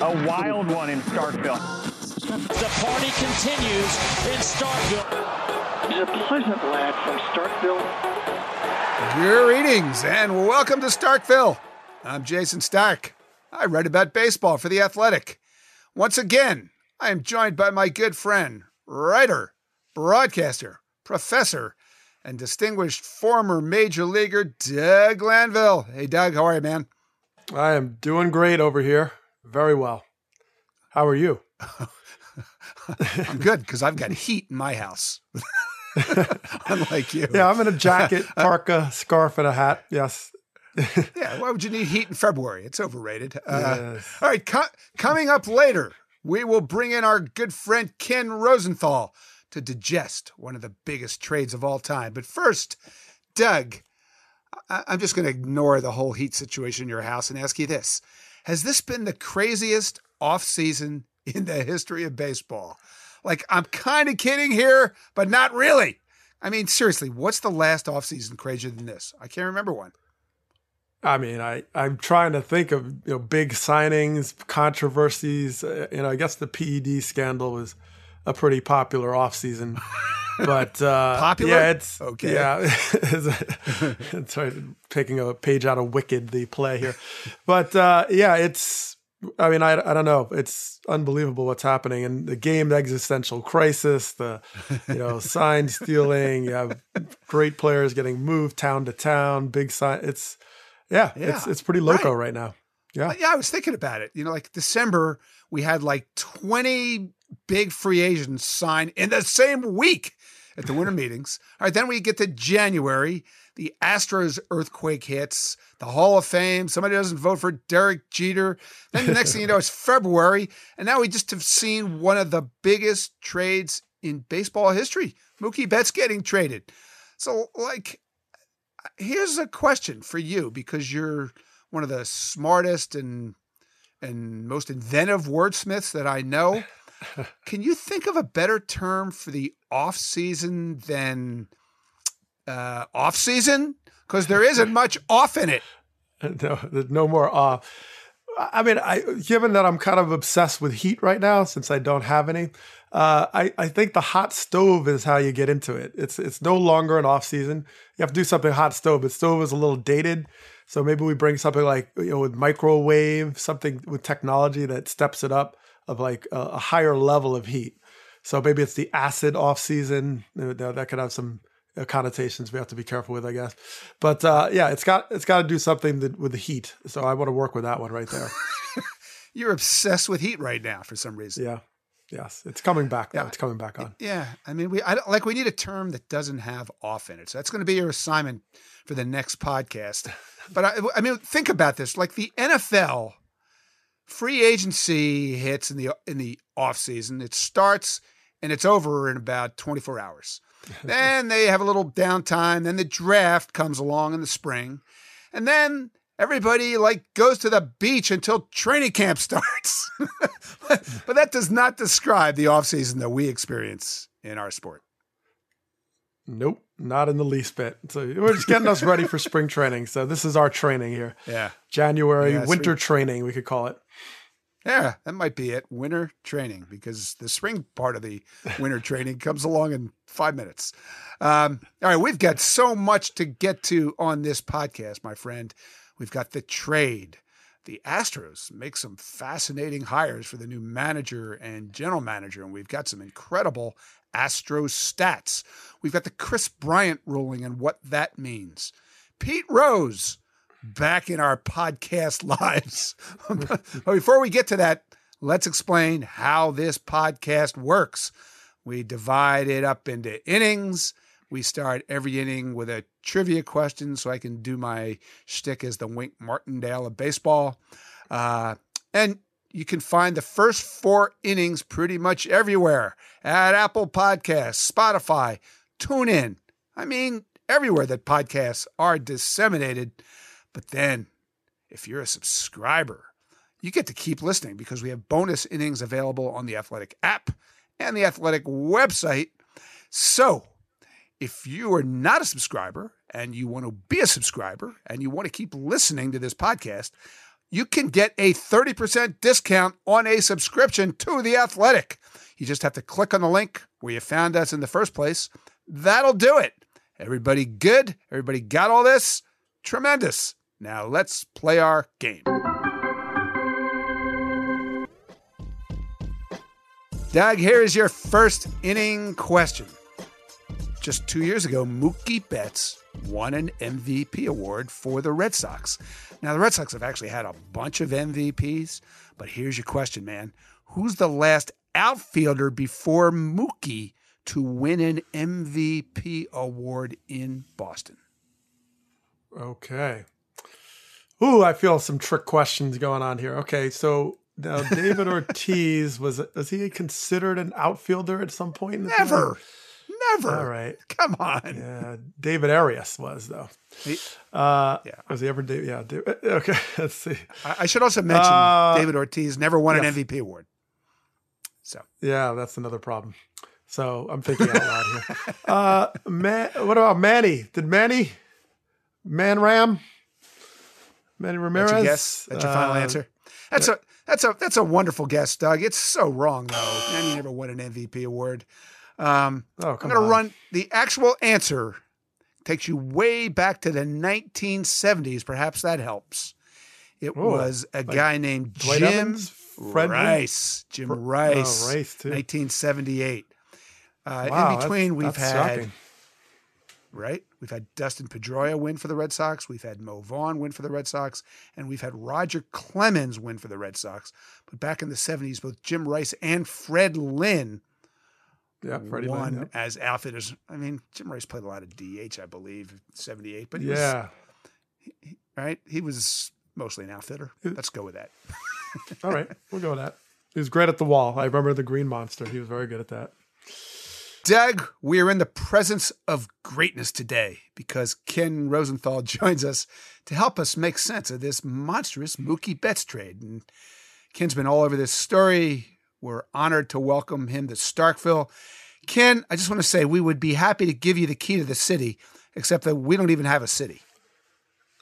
a wild one in Starkville. The party continues in Starkville. He's a pleasant lad from Starkville. Greetings and welcome to Starkville. I'm Jason Stark. I write about baseball for The Athletic. Once again, I am joined by my good friend, writer, broadcaster, professor, and distinguished former major leaguer Doug Glanville. Hey, Doug, how are you, man? I am doing great over here. Very well. How are you? I'm good because I've got heat in my house. Unlike you. Yeah, I'm in a jacket, parka, scarf, and a hat. Yes. yeah, why would you need heat in February? It's overrated. Uh, yes. All right, co- coming up later, we will bring in our good friend Ken Rosenthal to digest one of the biggest trades of all time. But first, Doug, I- I'm just going to ignore the whole heat situation in your house and ask you this. Has this been the craziest offseason in the history of baseball? Like, I'm kind of kidding here, but not really. I mean, seriously, what's the last offseason crazier than this? I can't remember one. I mean, I I'm trying to think of you know big signings, controversies. Uh, you know, I guess the PED scandal was a pretty popular offseason. but uh, popular, yeah, it's okay. Yeah, it's taking a page out of Wicked, the play here. But uh, yeah, it's. I mean, I I don't know. It's unbelievable what's happening, and the game existential crisis, the you know sign stealing. You have great players getting moved town to town, big sign. It's yeah, yeah. it's it's pretty loco right. right now. Yeah. Yeah, I was thinking about it. You know, like December, we had like 20 big free agents sign in the same week at the winter meetings. All right, then we get to January, the Astros earthquake hits, the Hall of Fame, somebody doesn't vote for Derek Jeter. Then the next thing you know, it's February, and now we just have seen one of the biggest trades in baseball history. Mookie Betts getting traded. So, like, here's a question for you because you're one of the smartest and and most inventive wordsmiths that I know. Can you think of a better term for the off season than uh, off season? Because there isn't much off in it. No, no more off. I mean, I given that I'm kind of obsessed with heat right now, since I don't have any, uh, I, I think the hot stove is how you get into it. It's it's no longer an off season. You have to do something hot stove, but stove is a little dated. So maybe we bring something like you know with microwave, something with technology that steps it up of like a, a higher level of heat. So maybe it's the acid off season that could have some uh, connotations we have to be careful with, I guess. But uh, yeah, it's got it's got to do something that, with the heat. So I want to work with that one right there. You're obsessed with heat right now for some reason. Yeah. Yes, it's coming back. Though. Yeah, it's coming back on. Yeah, I mean, we I like we need a term that doesn't have off in it. So that's going to be your assignment for the next podcast. But I, I mean, think about this: like the NFL, free agency hits in the in the off season. It starts and it's over in about 24 hours. then they have a little downtime. Then the draft comes along in the spring, and then everybody like goes to the beach until training camp starts. but that does not describe the offseason that we experience in our sport. Nope, not in the least bit. So we're just getting us ready for spring training. So this is our training here. Yeah. January yeah, winter training, we could call it. Yeah, that might be it. Winter training, because the spring part of the winter training comes along in five minutes. Um, all right, we've got so much to get to on this podcast, my friend. We've got the trade. The Astros make some fascinating hires for the new manager and general manager, and we've got some incredible Astros stats. We've got the Kris Bryant ruling and what that means. Pete Rose back in our podcast lives. but before we get to that, let's explain how this podcast works. We divide it up into innings we start every inning with a trivia question so I can do my shtick as the Wink Martindale of baseball. Uh, and you can find the first four innings pretty much everywhere at Apple Podcasts, Spotify, TuneIn. I mean, everywhere that podcasts are disseminated. But then, if you're a subscriber, you get to keep listening because we have bonus innings available on the Athletic app and the Athletic website. So, if you are not a subscriber and you want to be a subscriber and you want to keep listening to this podcast, you can get a 30% discount on a subscription to The Athletic. You just have to click on the link where you found us in the first place. That'll do it. Everybody good? Everybody got all this? Tremendous. Now let's play our game. Doug, here is your first inning question. Just two years ago, Mookie Betts won an MVP award for the Red Sox. Now, the Red Sox have actually had a bunch of MVPs, but here's your question, man. Who's the last outfielder before Mookie to win an MVP award in Boston? Okay. Ooh, I feel some trick questions going on here. Okay, so now David Ortiz was was he considered an outfielder at some point? In the Never. Never. All right. Come on. Yeah, David Arias was though. He- Uh, Yeah. Was he ever? David? Yeah. David, okay. Let's see. I I should also mention Uh, David Ortiz never won an MVP award. So Yeah, that's another problem. So I'm thinking out loud here. Uh, Man, what about Manny? Did Manny, Man Ram, Manny Ramirez? that's your guess. That's your final Uh, answer. That's a that's a that's a wonderful guess, Doug. It's so wrong though. And he never won an MVP award. Um, Oh, I'm going to run the actual answer. Takes you way back to the 1970s. Perhaps that helps. It Oh, was a guy named Dwight Jim Evans? Rice. Jim Oh, Rice. Rice, too. 1978. Uh, Wow, in between, that's- we've that's had shocking. right? We've had Dustin Pedroia win for the Red Sox. We've had Mo Vaughn win for the Red Sox. And we've had Roger Clemens win for the Red Sox. But back in the 70s, both Jim Rice and Fred Lynn Yeah, Freddie won Lynn, as outfitters. I mean, Jim Rice played a lot of DH, I believe, 78. But he Yeah. was, right? He was mostly an outfitter. Let's go with that. All right, we'll go with that. He was great at the wall. I remember the Green Monster. He was very good at that. Doug, we are in the presence of greatness today because Ken Rosenthal joins us to help us make sense of this monstrous Mookie Betts trade. And Ken's been all over this story. We're honored to welcome him to Starkville. Ken, I just want to say we would be happy to give you the key to the city, except that we don't even have a city.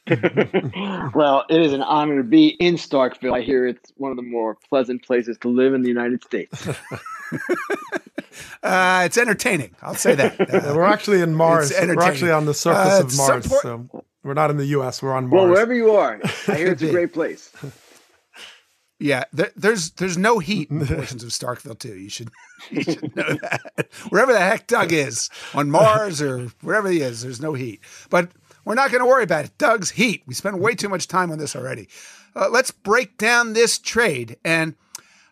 well, it is an honor to be in Starkville. I hear it's one of the more pleasant places to live in the United States. Uh, it's entertaining. I'll say that. Uh, we're actually in Mars. We're actually on the surface Uh, of Mars. some so we're not in the U.S. We're on Mars. well, wherever you are, I hear it's a great place. Yeah, there, there's there's no heat in portions of Starkville too. You should you should know that. Wherever the heck Doug is on Mars or wherever he is, there's no heat. But we're not going to worry about it. Doug's heat. We spent way too much time on this already. Uh, let's break down this trade and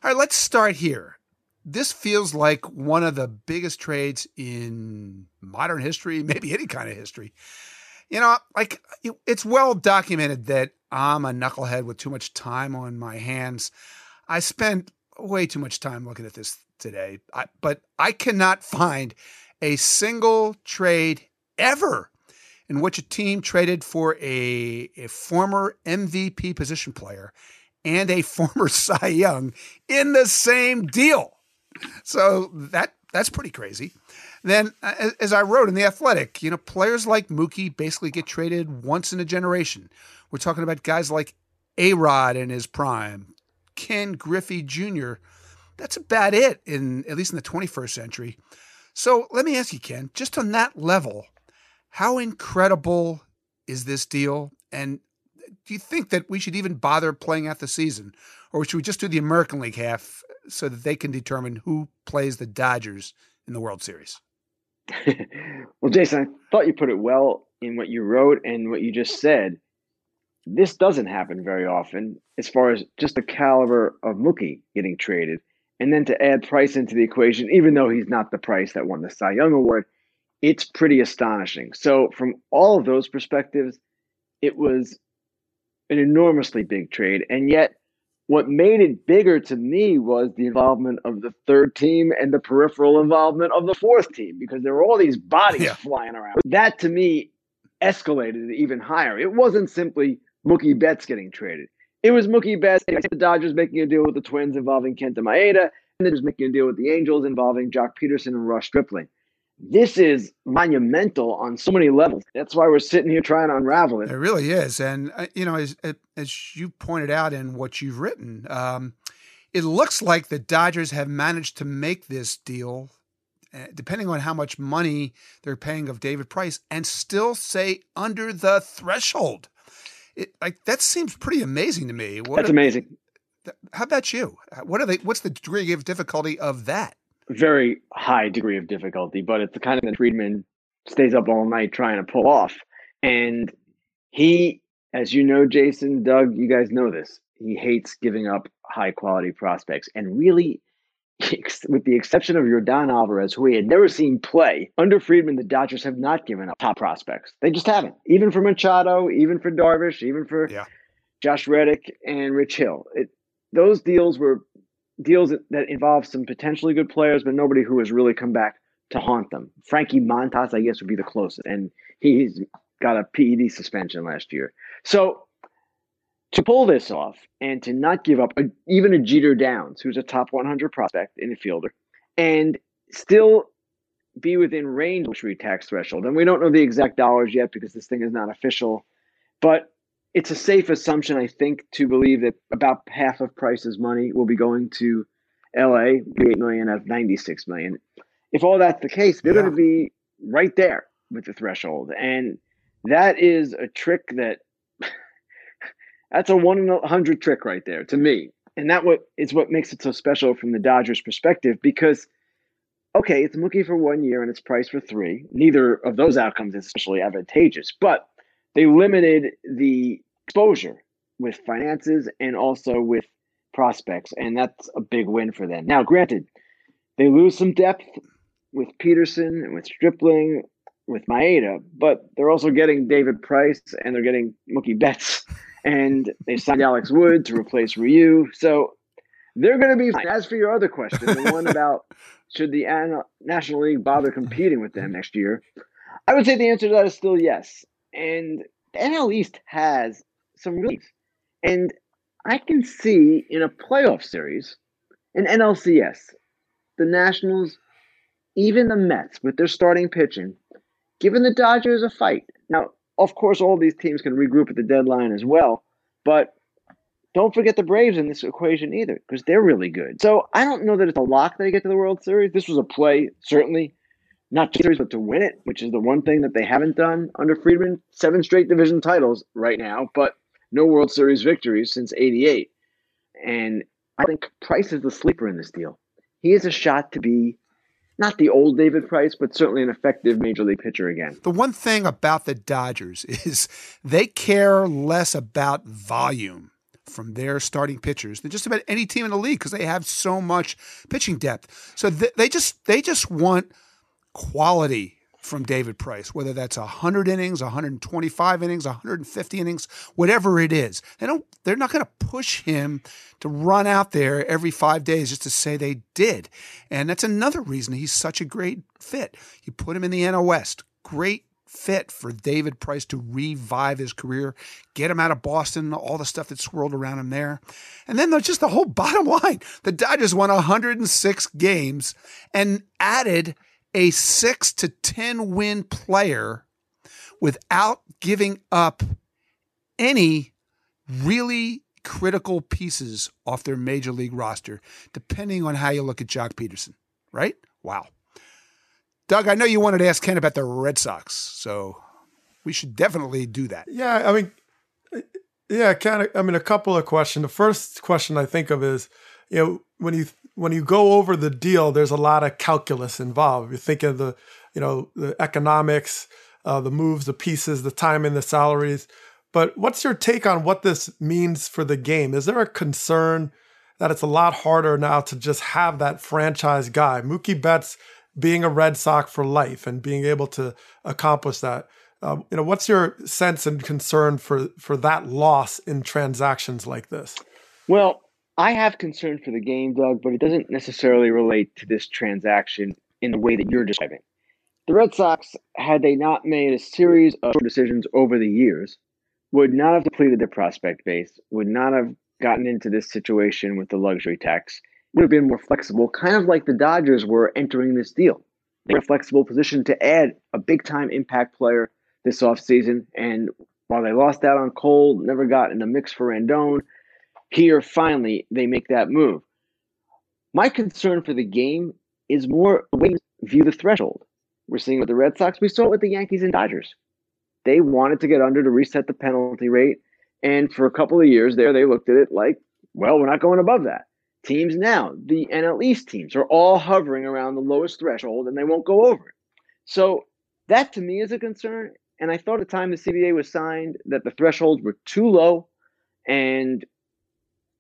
all right. Let's start here. This feels like one of the biggest trades in modern history, maybe any kind of history. You know, like it's well documented that I'm a knucklehead with too much time on my hands. I spent way too much time looking at this today, I, but I cannot find a single trade ever in which a team traded for a, a former MVP position player and a former Cy Young in the same deal. So that that's pretty crazy. Then, uh, a- as I wrote in the Athletic, you know, players like Mookie basically get traded once in a generation. We're talking about guys like A Rod in his prime, Ken Griffey Jr. That's about it in at least in the 21st century. So let me ask you, Ken, just on that level, how incredible is this deal? And do you think that we should even bother playing out the season, or should we just do the American League half so that they can determine who plays the Dodgers in the World Series? well, Jason, I thought you put it well in what you wrote and what you just said. This doesn't happen very often as far as just the caliber of Mookie getting traded. And then to add Price into the equation, even though he's not the Price that won the Cy Young Award, it's pretty astonishing. So, from all of those perspectives, it was an enormously big trade. And yet, what made it bigger to me was the involvement of the third team and the peripheral involvement of the fourth team because there were all these bodies Yeah. flying around. That to me escalated it even higher. It wasn't simply Mookie Betts getting traded. It was Mookie Betts, the Dodgers making a deal with the Twins involving Kenta Maeda, and then just making a deal with the Angels involving Joc Pederson and Ross Stripling. This is monumental on so many levels. That's why we're sitting here trying to unravel it. It really is, and uh, you know, as as you pointed out in what you've written, um, it looks like the Dodgers have managed to make this deal, uh, depending on how much money they're paying of David Price, and still say under the threshold. It, like that seems pretty amazing to me. What That's amazing. How about you? What are they? What's the degree of difficulty of that? Very high degree of difficulty, but it's the kind of that Friedman stays up all night trying to pull off. And he, as you know, Jason, Doug, you guys know this. He hates giving up high quality prospects. And really, with the exception of Yordan Alvarez, who he had never seen play, under Friedman, the Dodgers have not given up top prospects. They just haven't. Even for Machado, even for Darvish, even for yeah. Josh Reddick and Rich Hill. It, those deals were deals that involve some potentially good players, but nobody who has really come back to haunt them. Frankie Montas, I guess, would be the closest, and he's got a PED suspension last year. So to pull this off and to not give up a, even a Jeter Downs, who's a top 100 prospect in the fielder, and still be within range of the tax threshold. And we don't know the exact dollars yet because this thing is not official, but it's a safe assumption, I think, to believe that about half of Price's money will be going to LA, 8 million of 96 million. If all that's the case, they're yeah. going to be right there with the threshold. And that is a trick that that's a one in a hundred trick right there to me. And that what is what makes it so special from the Dodgers perspective because okay, it's Mookie for one year and it's priced for three. Neither of those outcomes is especially advantageous, but they limited the exposure with finances and also with prospects, and that's a big win for them. Now, granted, they lose some depth with Pederson and with Stripling, with Maeda, but they're also getting David Price and they're getting Mookie Betts, and they signed Alex Wood to replace Ryu. So they're going to be fine. As for your other question, the one about should the National League bother competing with them next year, I would say the answer to that is still yes. And the NL East has some relief. And I can see in a playoff series, an NLCS, the Nationals, even the Mets with their starting pitching, giving the Dodgers a fight. Now, of course, all these teams can regroup at the deadline as well, but don't forget the Braves in this equation either, because they're really good. So I don't know that it's a lock they get to the World Series. This was a play, certainly, not to series, but to win it, which is the one thing that they haven't done under Friedman. Seven straight division titles right now, but no World Series victories since 88. And I think Price is the sleeper in this deal. He is a shot to be not the old David Price, but certainly an effective major league pitcher again. The one thing about the Dodgers is they care less about volume from their starting pitchers than just about any team in the league because they have so much pitching depth. So th- they just they just want quality from David Price, whether that's 100 innings, 125 innings, 150 innings, whatever it is. They don't they're not going to push him to run out there every 5 days just to say they did. And that's another reason he's such a great fit. You put him in the NL West. Great fit for David Price to revive his career, get him out of Boston, all the stuff that swirled around him there. And then there's just the whole bottom line. The Dodgers won 106 games and added a six to 10 win player without giving up any really critical pieces off their major league roster, depending on how you look at Joc Pederson, right? Wow. Doug, I know you wanted to ask Ken about the Red Sox, so we should definitely do that. Yeah, I mean, yeah, Ken. I mean, a couple of questions. The first question I think of is, you know, when you when you go over the deal, there's a lot of calculus involved. You think of the, you know, the economics, uh, the moves, the pieces, the timing, the salaries. But what's your take on what this means for the game? Is there a concern that it's a lot harder now to just have that franchise guy, Mookie Betts, being a Red Sox for life and being able to accomplish that? Um, you know, what's your sense and concern for for that loss in transactions like this? Well, I have concern for the game, Doug, but it doesn't necessarily relate to this transaction in the way that you're describing. The Red Sox, had they not made a series of decisions over the years, would not have depleted their prospect base, would not have gotten into this situation with the luxury tax, would have been more flexible, kind of like the Dodgers were entering this deal. they're in a flexible position to add a big time impact player this offseason. And while they lost out on Cole, never got in the mix for Rendon, here finally they make that move. My concern for the game is more the way you view the threshold. We're seeing with the Red Sox, we saw it with the Yankees and Dodgers. They wanted to get under to reset the penalty rate. And for a couple of years there, they looked at it like, well, we're not going above that. Teams now, the NL East teams, are all hovering around the lowest threshold and they won't go over it. So that to me is a concern. And I thought at the time the CBA was signed that the thresholds were too low and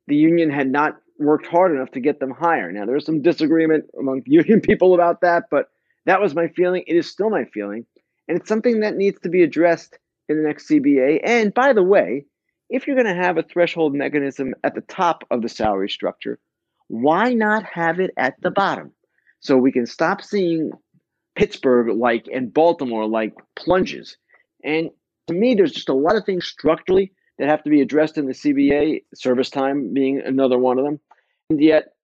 the union had not worked hard enough to get them higher. Now, there's some disagreement among union people about that, but that was my feeling. It is still my feeling. And it's something that needs to be addressed in the next CBA. And by the way, if you're going to have a threshold mechanism at the top of the salary structure, why not have it at the bottom? So we can stop seeing Pittsburgh like and Baltimore like plunges. And to me, there's just a lot of things structurally that have to be addressed in the CBA, service time being another one of them. And yet,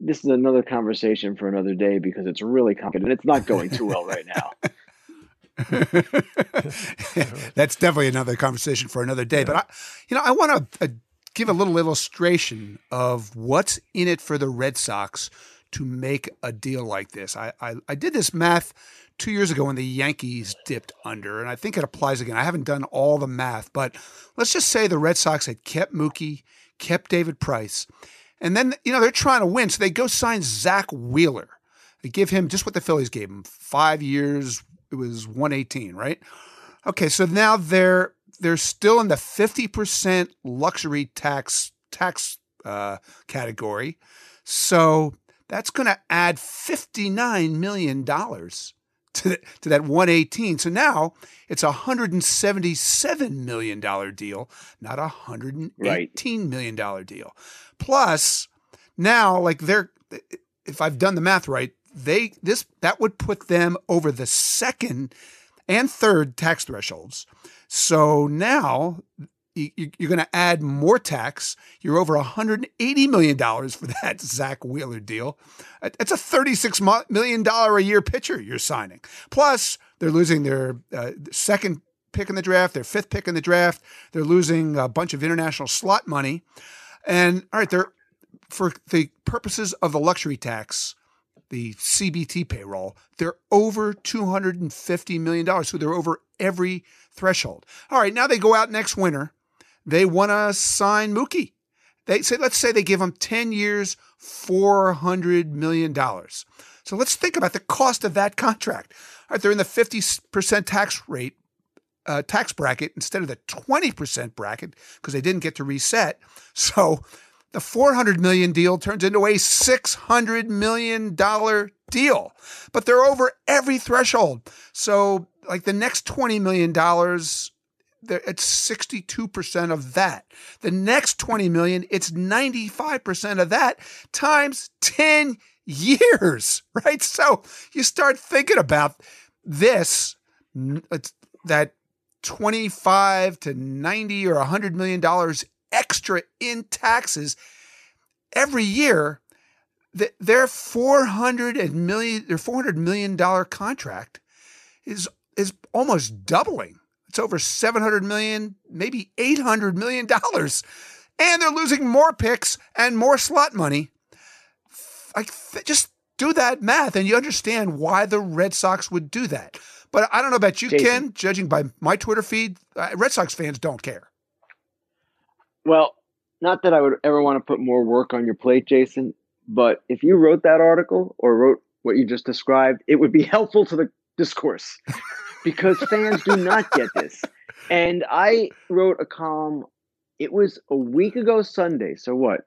this is another conversation for another day because it's really complicated and it's not going too well right now. That's definitely another conversation for another day. Yeah. But I, you know, I want to uh, give a little illustration of what's in it for the Red Sox to make a deal like this. I, I, I did this math two years ago when the Yankees dipped under, and I think it applies again. I haven't done all the math, but let's just say the Red Sox had kept Mookie, kept David Price, and then you know they're trying to win, so they go sign Zack Wheeler. They give him just what the Phillies gave him, five years. It was one eighteen, right? Okay, so now they're they're still in the fifty percent luxury tax tax uh, category, so that's going to add fifty nine million dollars to, to that 118. So now it's a $177 million deal, not a $118 right. million dollar deal. Plus, now, like they're, if I've done the math right, they, this, that would put them over the second and third tax thresholds. So now you're going to add more tax. You're over 180 million dollars for that Zack Wheeler deal. It's a 36 million dollar a year pitcher you're signing. Plus, they're losing their uh, second pick in the draft, their fifth pick in the draft. They're losing a bunch of international slot money, and all right, they're for the purposes of the luxury tax. The CBT payroll, they're over $250 million. So they're over every threshold. All right, now they go out next winter they want to sign Mookie. They say, let's say they give him 10 years, $400 million. So let's think about the cost of that contract. All right, they're in the 50% tax rate, uh, tax bracket instead of the 20% bracket because they didn't get to reset. So the 400 million deal turns into a 600 million dollar deal. But they're over every threshold. So like the next 20 million dollars it's 62% of that. The next 20 million, it's 95% of that times 10 years, right? So you start thinking about this that 25 to 90 or 100 million dollars extra in taxes every year their 400 million their 400 million dollar contract is is almost doubling it's over 700 million, maybe 800 million dollars. And they're losing more picks and more slot money. Like just do that math and you understand why the Red Sox would do that. But I don't know about you, Jason. Ken, judging by my Twitter feed, uh, Red Sox fans don't care. Well, not that I would ever want to put more work on your plate, Jason, but if you wrote that article or wrote what you just described, it would be helpful to the discourse because fans do not get this. And I wrote a column, it was a week ago Sunday. So what?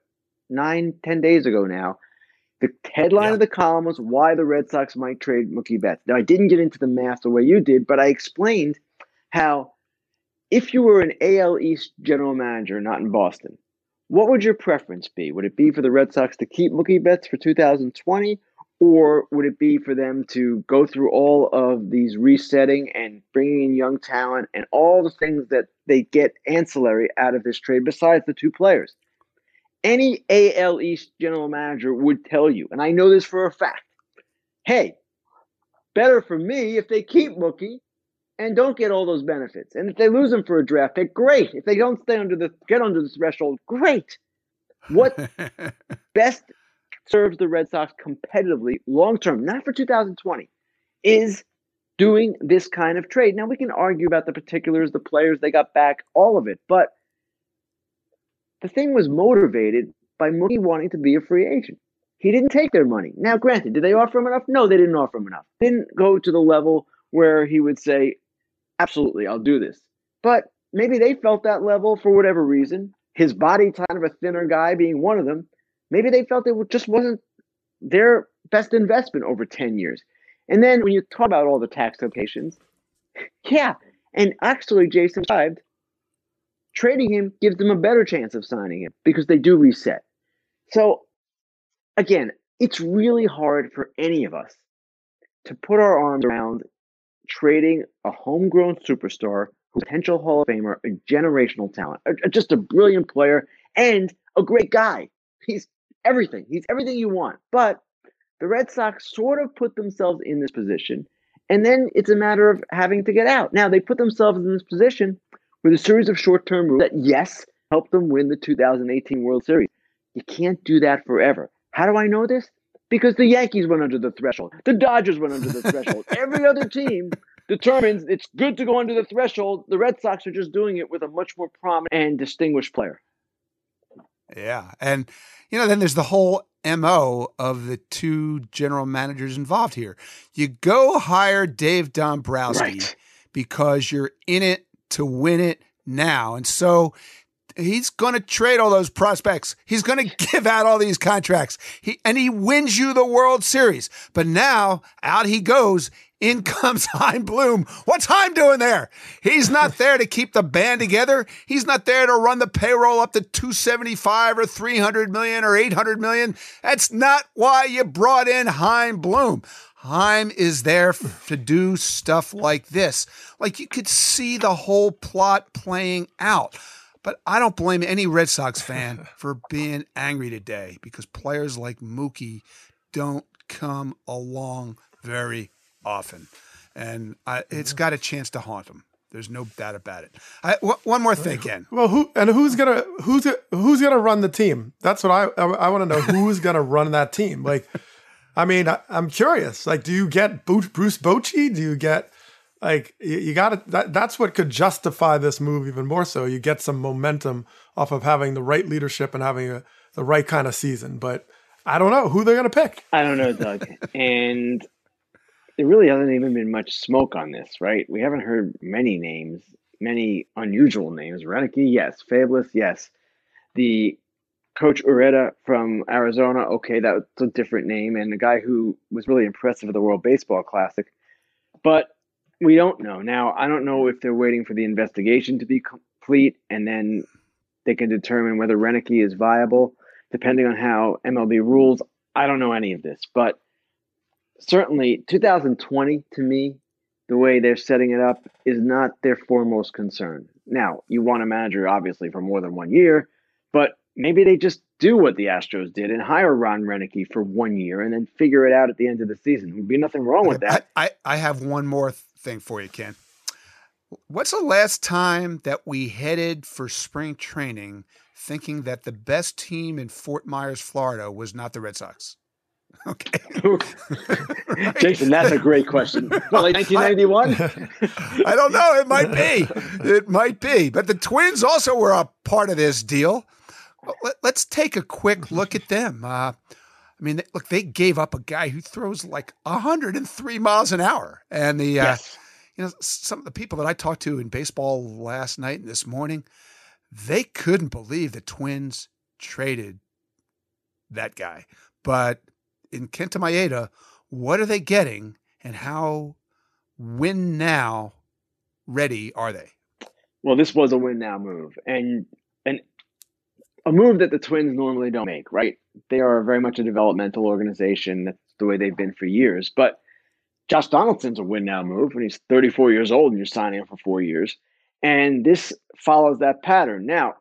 Nine, ten days ago now. The headline yeah. of the column was why the Red Sox might trade Mookie Betts. Now, I didn't get into the math the way you did, but I explained how if you were an AL East general manager, not in Boston, what would your preference be? Would it be for the Red Sox to keep Mookie Betts for 2020 or would it be for them to go through all of these resetting and bringing in young talent and all the things that they get ancillary out of this trade besides the two players? Any AL East general manager would tell you, and I know this for a fact hey, better for me if they keep Mookie and don't get all those benefits. And if they lose him for a draft pick, great. If they don't stay under the get under the threshold, great. What best serves the Red Sox competitively long term, not for 2020, is doing this kind of trade. Now we can argue about the particulars, the players they got back, all of it, but the thing was motivated by Mookie wanting to be a free agent. He didn't take their money. Now, granted, did they offer him enough? No, they didn't offer him enough. Didn't go to the level where he would say, absolutely, I'll do this. But maybe they felt that level for whatever reason. His body kind of a thinner guy being one of them. Maybe they felt it just wasn't their best investment over 10 years. And then when you talk about all the tax implications, yeah, and actually Jason described, trading him gives them a better chance of signing him because they do reset. So again, it's really hard for any of us to put our arms around trading a homegrown superstar, potential Hall of Famer, a generational talent, just a brilliant player, and a great guy. He's everything. He's everything you want. But the Red Sox sort of put themselves in this position, and then it's a matter of having to get out. Now, they put themselves in this position with a series of short term rules that, yes, helped them win the 2018 World Series. You can't do that forever. How do I know this? Because the Yankees went under the threshold. The Dodgers went under the threshold. Every other team determines it's good to go under the threshold. The Red Sox are just doing it with a much more prominent and distinguished player. Yeah. And, you know, then there's the whole MO of the two general managers involved here. You go hire Dave Dombrowski right. because you're in it to win it now. And so he's going to trade all those prospects. He's going to give out all these contracts. He and he wins you the World Series. But now out he goes. In comes Chaim Bloom. What's Chaim doing there? He's not there to keep the band together. He's not there to run the payroll up to 275 or 300 million or 800 million. That's not why you brought in Chaim Bloom. Chaim is there to do stuff like this. Like you could see the whole plot playing out. But I don't blame any Red Sox fan for being angry today because players like Mookie don't come along very often. And I, it's mm-hmm. got a chance to haunt them. There's no doubt about it. I, w- one more oh, thing, Ken. Well, who and who's gonna who's who's gonna run the team? That's what I I, I want to know. Who's gonna run that team? Like, I mean, I, am curious. Like, do you get Bruce Bochy? Do you get like you, you got to that, that's what could justify this move even more so you get some momentum off of having the right leadership and having a, the right kind of season but i don't know who they're going to pick i don't know doug and there really hasn't even been much smoke on this right? We haven't heard many names many unusual names. Roenicke, yes. Fabulous, yes. The coach Urueta from Arizona okay that's a different name and the guy who was really impressive at the World Baseball Classic. But we don't know. Now, I don't know if they're waiting for the investigation to be complete and then they can determine whether Roenicke is viable, depending on how MLB rules. I don't know any of this, but certainly 2020 to me, the way they're setting it up is not their foremost concern. Now, you want a manager, obviously, for more than one year, but maybe they just do what the Astros did and hire Ron Roenicke for one year and then figure it out at the end of the season. There'd be nothing wrong with that. I, I, I have one more thing for you, Ken. What's the last time that we headed for spring training thinking that the best team in Fort Myers, Florida was not the Red Sox? Okay. Jason, that's a great question. Well, like 1991? I don't know. It might be. It might be. But the Twins also were a part of this deal. Let, us take a quick look at them. Uh, I mean, look, they gave up a guy who throws like 103 miles an hour, and the uh, yes. you know some of the people that I talked to in baseball last night and this morning, they couldn't believe the Twins traded that guy. But in Kenta Maeda, what are they getting, and how win now ready are they? Well, this was a win now move, and and a move that the Twins normally don't make, right? They are very much a developmental organization. That's the way they've been for years. But Josh Donaldson's a win now move when he's 34 years old and you're signing him for four years. And this follows that pattern. Now,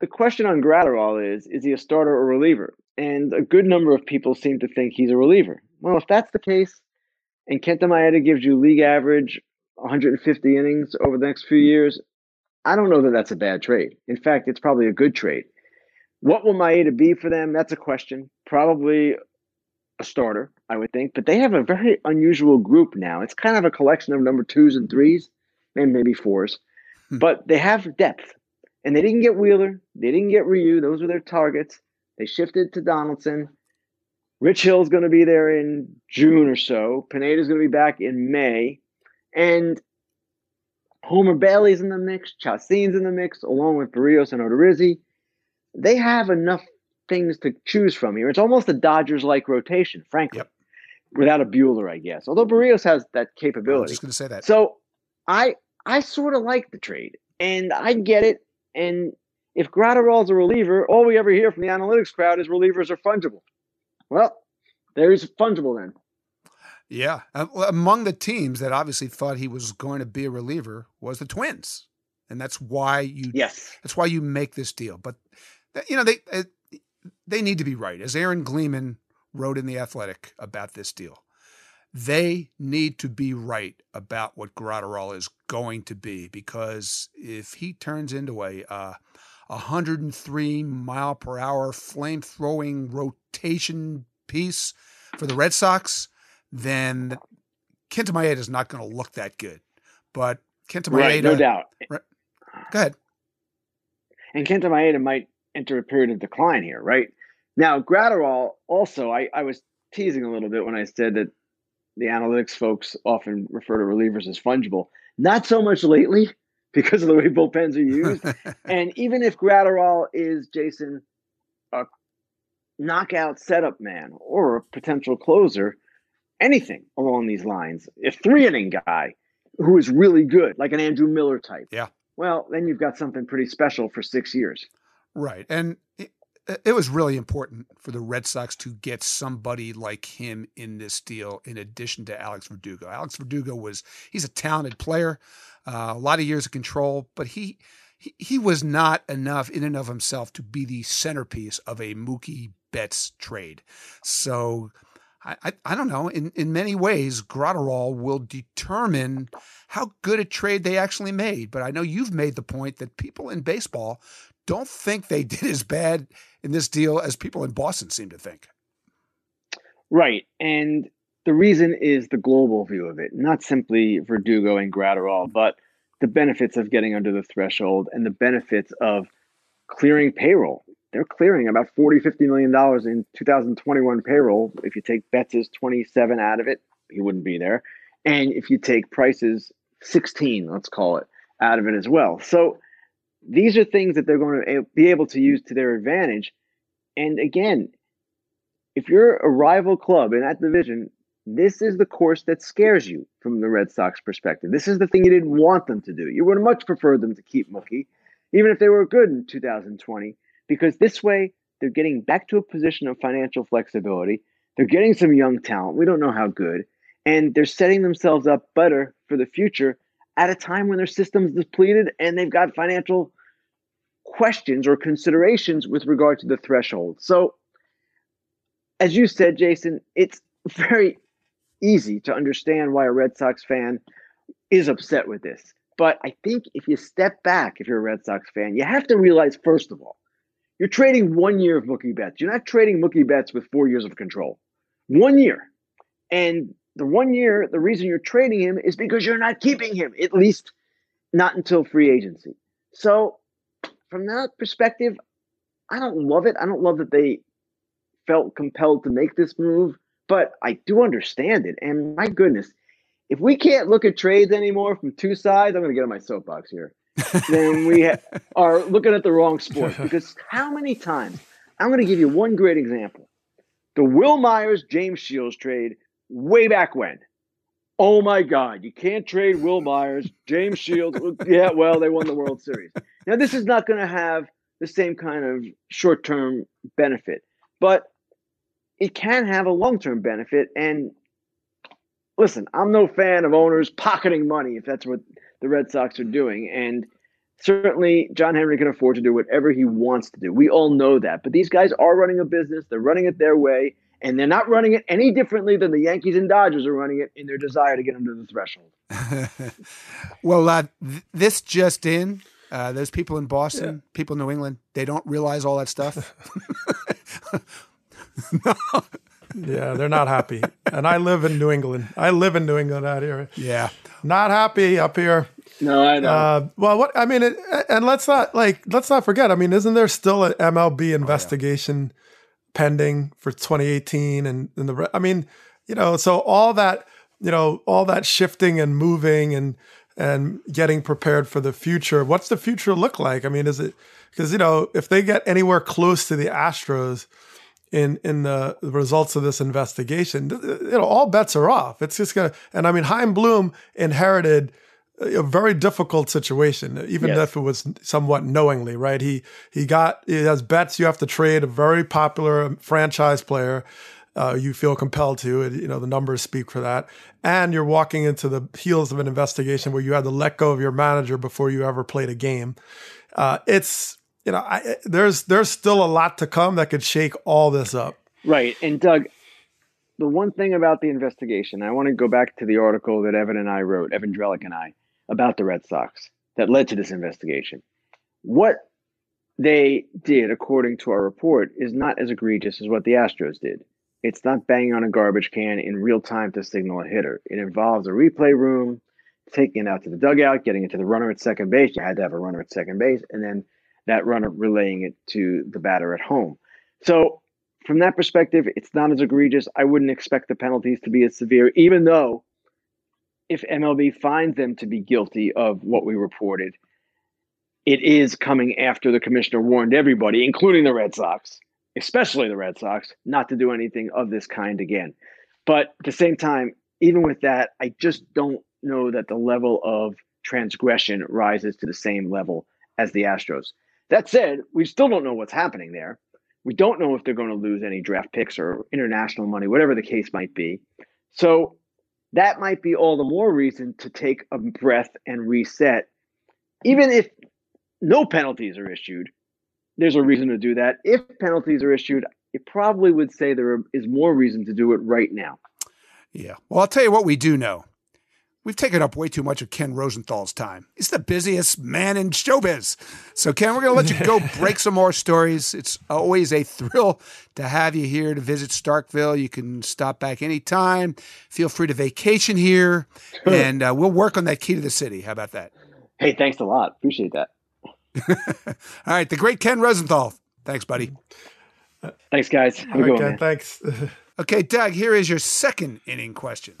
the question on Graterol is is he a starter or reliever? And a good number of people seem to think he's a reliever. Well, if that's the case, and Kenta Maeda gives you league average 150 innings over the next few years, I don't know that that's a bad trade. In fact, it's probably a good trade. What will Maeda be for them? That's a question. Probably a starter, I would think. But they have a very unusual group now. It's kind of a collection of number twos and threes, and maybe fours. Hmm. But they have depth. And they didn't get Wheeler. They didn't get Ryu. Those were their targets. They shifted to Donaldson. Rich Hill's going to be there in June or so. Pineda's going to be back in May. And Homer Bailey's in the mix. Chacin's in the mix, along with Berrios and Odorizzi. They have enough things to choose from here. It's almost a Dodgers like rotation, frankly, yep. without a Buehler, I guess. Although Berrios has that capability. I was just going to say that. So I I sort of like the trade, and I get it. And if Graterol's a reliever, all we ever hear from the analytics crowd is relievers are fungible. Well, there's fungible then. Yeah. Uh, among the teams that obviously thought he was going to be a reliever was the Twins. And that's why you yes. that's why you make this deal. But you know, they uh, they need to be right. As Aaron Gleeman wrote in The Athletic about this deal, they need to be right about what Graterol is going to be because if he turns into a uh, 103 mile per hour flame throwing rotation piece for the Red Sox, then Kenta Maeda is not going to look that good. But Kenta Maeda, right, no doubt. Right, go ahead. And Kenta Maeda might enter a period of decline here, right? Now, Graterol also, I, I was teasing a little bit when I said that the analytics folks often refer to relievers as fungible. Not so much lately because of the way bullpens are used. and even if Graterol is, Jason, a knockout setup man or a potential closer, anything along these lines, if three inning guy who is really good, like an Andrew Miller type. Yeah. Well, then you've got something pretty special for six years. Right. And it, was really important for the Red Sox to get somebody like him in this deal in addition to Alex Verdugo. Alex Verdugo was, he's a talented player, uh, a lot of years of control, but he, he, he was not enough in and of himself to be the centerpiece of a Mookie Betts trade. So I, I, I, don't know. In, in many ways, Graterol will determine how good a trade they actually made. But I know you've made the point that people in baseball don't think they did as bad in this deal as people in Boston seem to think. Right. And the reason is the global view of it, not simply Verdugo and Graterol, mm. but the benefits of getting under the threshold and the benefits of clearing payroll. They're clearing about 40, 50 million dollars in 2021 payroll. If you take Betts' 27 out of it, he wouldn't be there. And if you take Price's 16, let's call it, out of it as well. So these are things that they're going to be able to use to their advantage. And again, if you're a rival club in that division, this is the course that scares you from the Red Sox perspective. This is the thing you didn't want them to do. You would have much preferred them to keep Mookie, even if they were good in 2020, because this way they're getting back to a position of financial flexibility. They're getting some young talent. We don't know how good. And they're setting themselves up better for the future at a time when their system's depleted and they've got financial questions or considerations with regard to the threshold. So, as you said, Jason, it's very easy to understand why a Red Sox fan is upset with this. But I think if you step back, if you're a Red Sox fan, you have to realize, first of all, you're trading one year of Mookie Betts. You're not trading Mookie Betts with four years of control. One year. And the one year, the reason you're trading him is because you're not keeping him, at least not until free agency. So from that perspective, I don't love it. I don't love that they felt compelled to make this move, but I do understand it. And my goodness, if we can't look at trades anymore from two sides, I'm going to get on my soapbox here. then we ha- are looking at the wrong sport because how many times? I'm going to give you one great example: the Wil Myers James Shields trade way back when. Oh my God, you can't trade Wil Myers, James Shields. yeah, well, they won the World Series. Now, this is not going to have the same kind of short term benefit, but it can have a long term benefit. And listen, I'm no fan of owners pocketing money if that's what the Red Sox are doing. And certainly, John Henry can afford to do whatever he wants to do. We all know that. But these guys are running a business, they're running it their way. And they're not running it any differently than the Yankees and Dodgers are running it in their desire to get under the threshold. well, uh, th- this just in. Uh, those people in Boston, yeah. people in New England, they don't realize all that stuff. no. Yeah, they're not happy. And I live in New England. I live in New England out here. Yeah. Not happy up here. No, I know. Uh, well, what I mean, it, and let's not like let's not forget. I mean, isn't there still an MLB investigation oh, yeah. pending for 2018? And, and the I mean, you know, so all that you know, all that shifting and moving and and getting prepared for the future. What's the future look like? I mean, is it because you know if they get anywhere close to the Astros in in the results of this investigation, you know, all bets are off. It's just gonna. And I mean, Chaim Bloom inherited a very difficult situation, even yes. if it was somewhat knowingly, right? He he got he has bets you have to trade a very popular um, franchise player. Uh, you feel compelled to, you know, the numbers speak for that. And you're walking into the heels of an investigation where you had to let go of your manager before you ever played a game. Uh, it's you know, I, there's there's still a lot to come that could shake all this up. Right, and Doug, the one thing about the investigation, I want to go back to the article that Evan and I wrote, Evan Drellich and I, about the Red Sox that led to this investigation. What they did, according to our report, is not as egregious as what the Astros did. It's not banging on a garbage can in real time to signal a hitter. It involves a replay room, taking it out to the dugout, getting it to the runner at second base. You had to have a runner at second base, and then that runner relaying it to the batter at home. So, from that perspective, it's not as egregious. I wouldn't expect the penalties to be as severe, even though if MLB finds them to be guilty of what we reported, it is coming after the commissioner warned everybody, including the Red Sox, especially the Red Sox, not to do anything of this kind again. But at the same time, even with that, I just don't know that the level of transgression rises to the same level as the Astros. That said, we still don't know what's happening there. We don't know if they're going to lose any draft picks or international money, whatever the case might be. So that might be all the more reason to take a breath and reset. Even if no penalties are issued, there's a reason to do that. If penalties are issued, it probably would say there is more reason to do it right now. Yeah. Well, I'll tell you what we do know. We've taken up way too much of Ken Rosenthal's time. He's the busiest man in showbiz. So, Ken, we're going to let you go break some more stories. It's always a thrill to have you here to visit Starkville. You can stop back anytime. Feel free to vacation here, and uh, we'll work on that key to the city. How about that? Hey, thanks a lot. Appreciate that. All right, the great Ken Rosenthal. Thanks, buddy. Thanks, guys. Have a good one. Thanks. okay, Doug, here is your second inning question.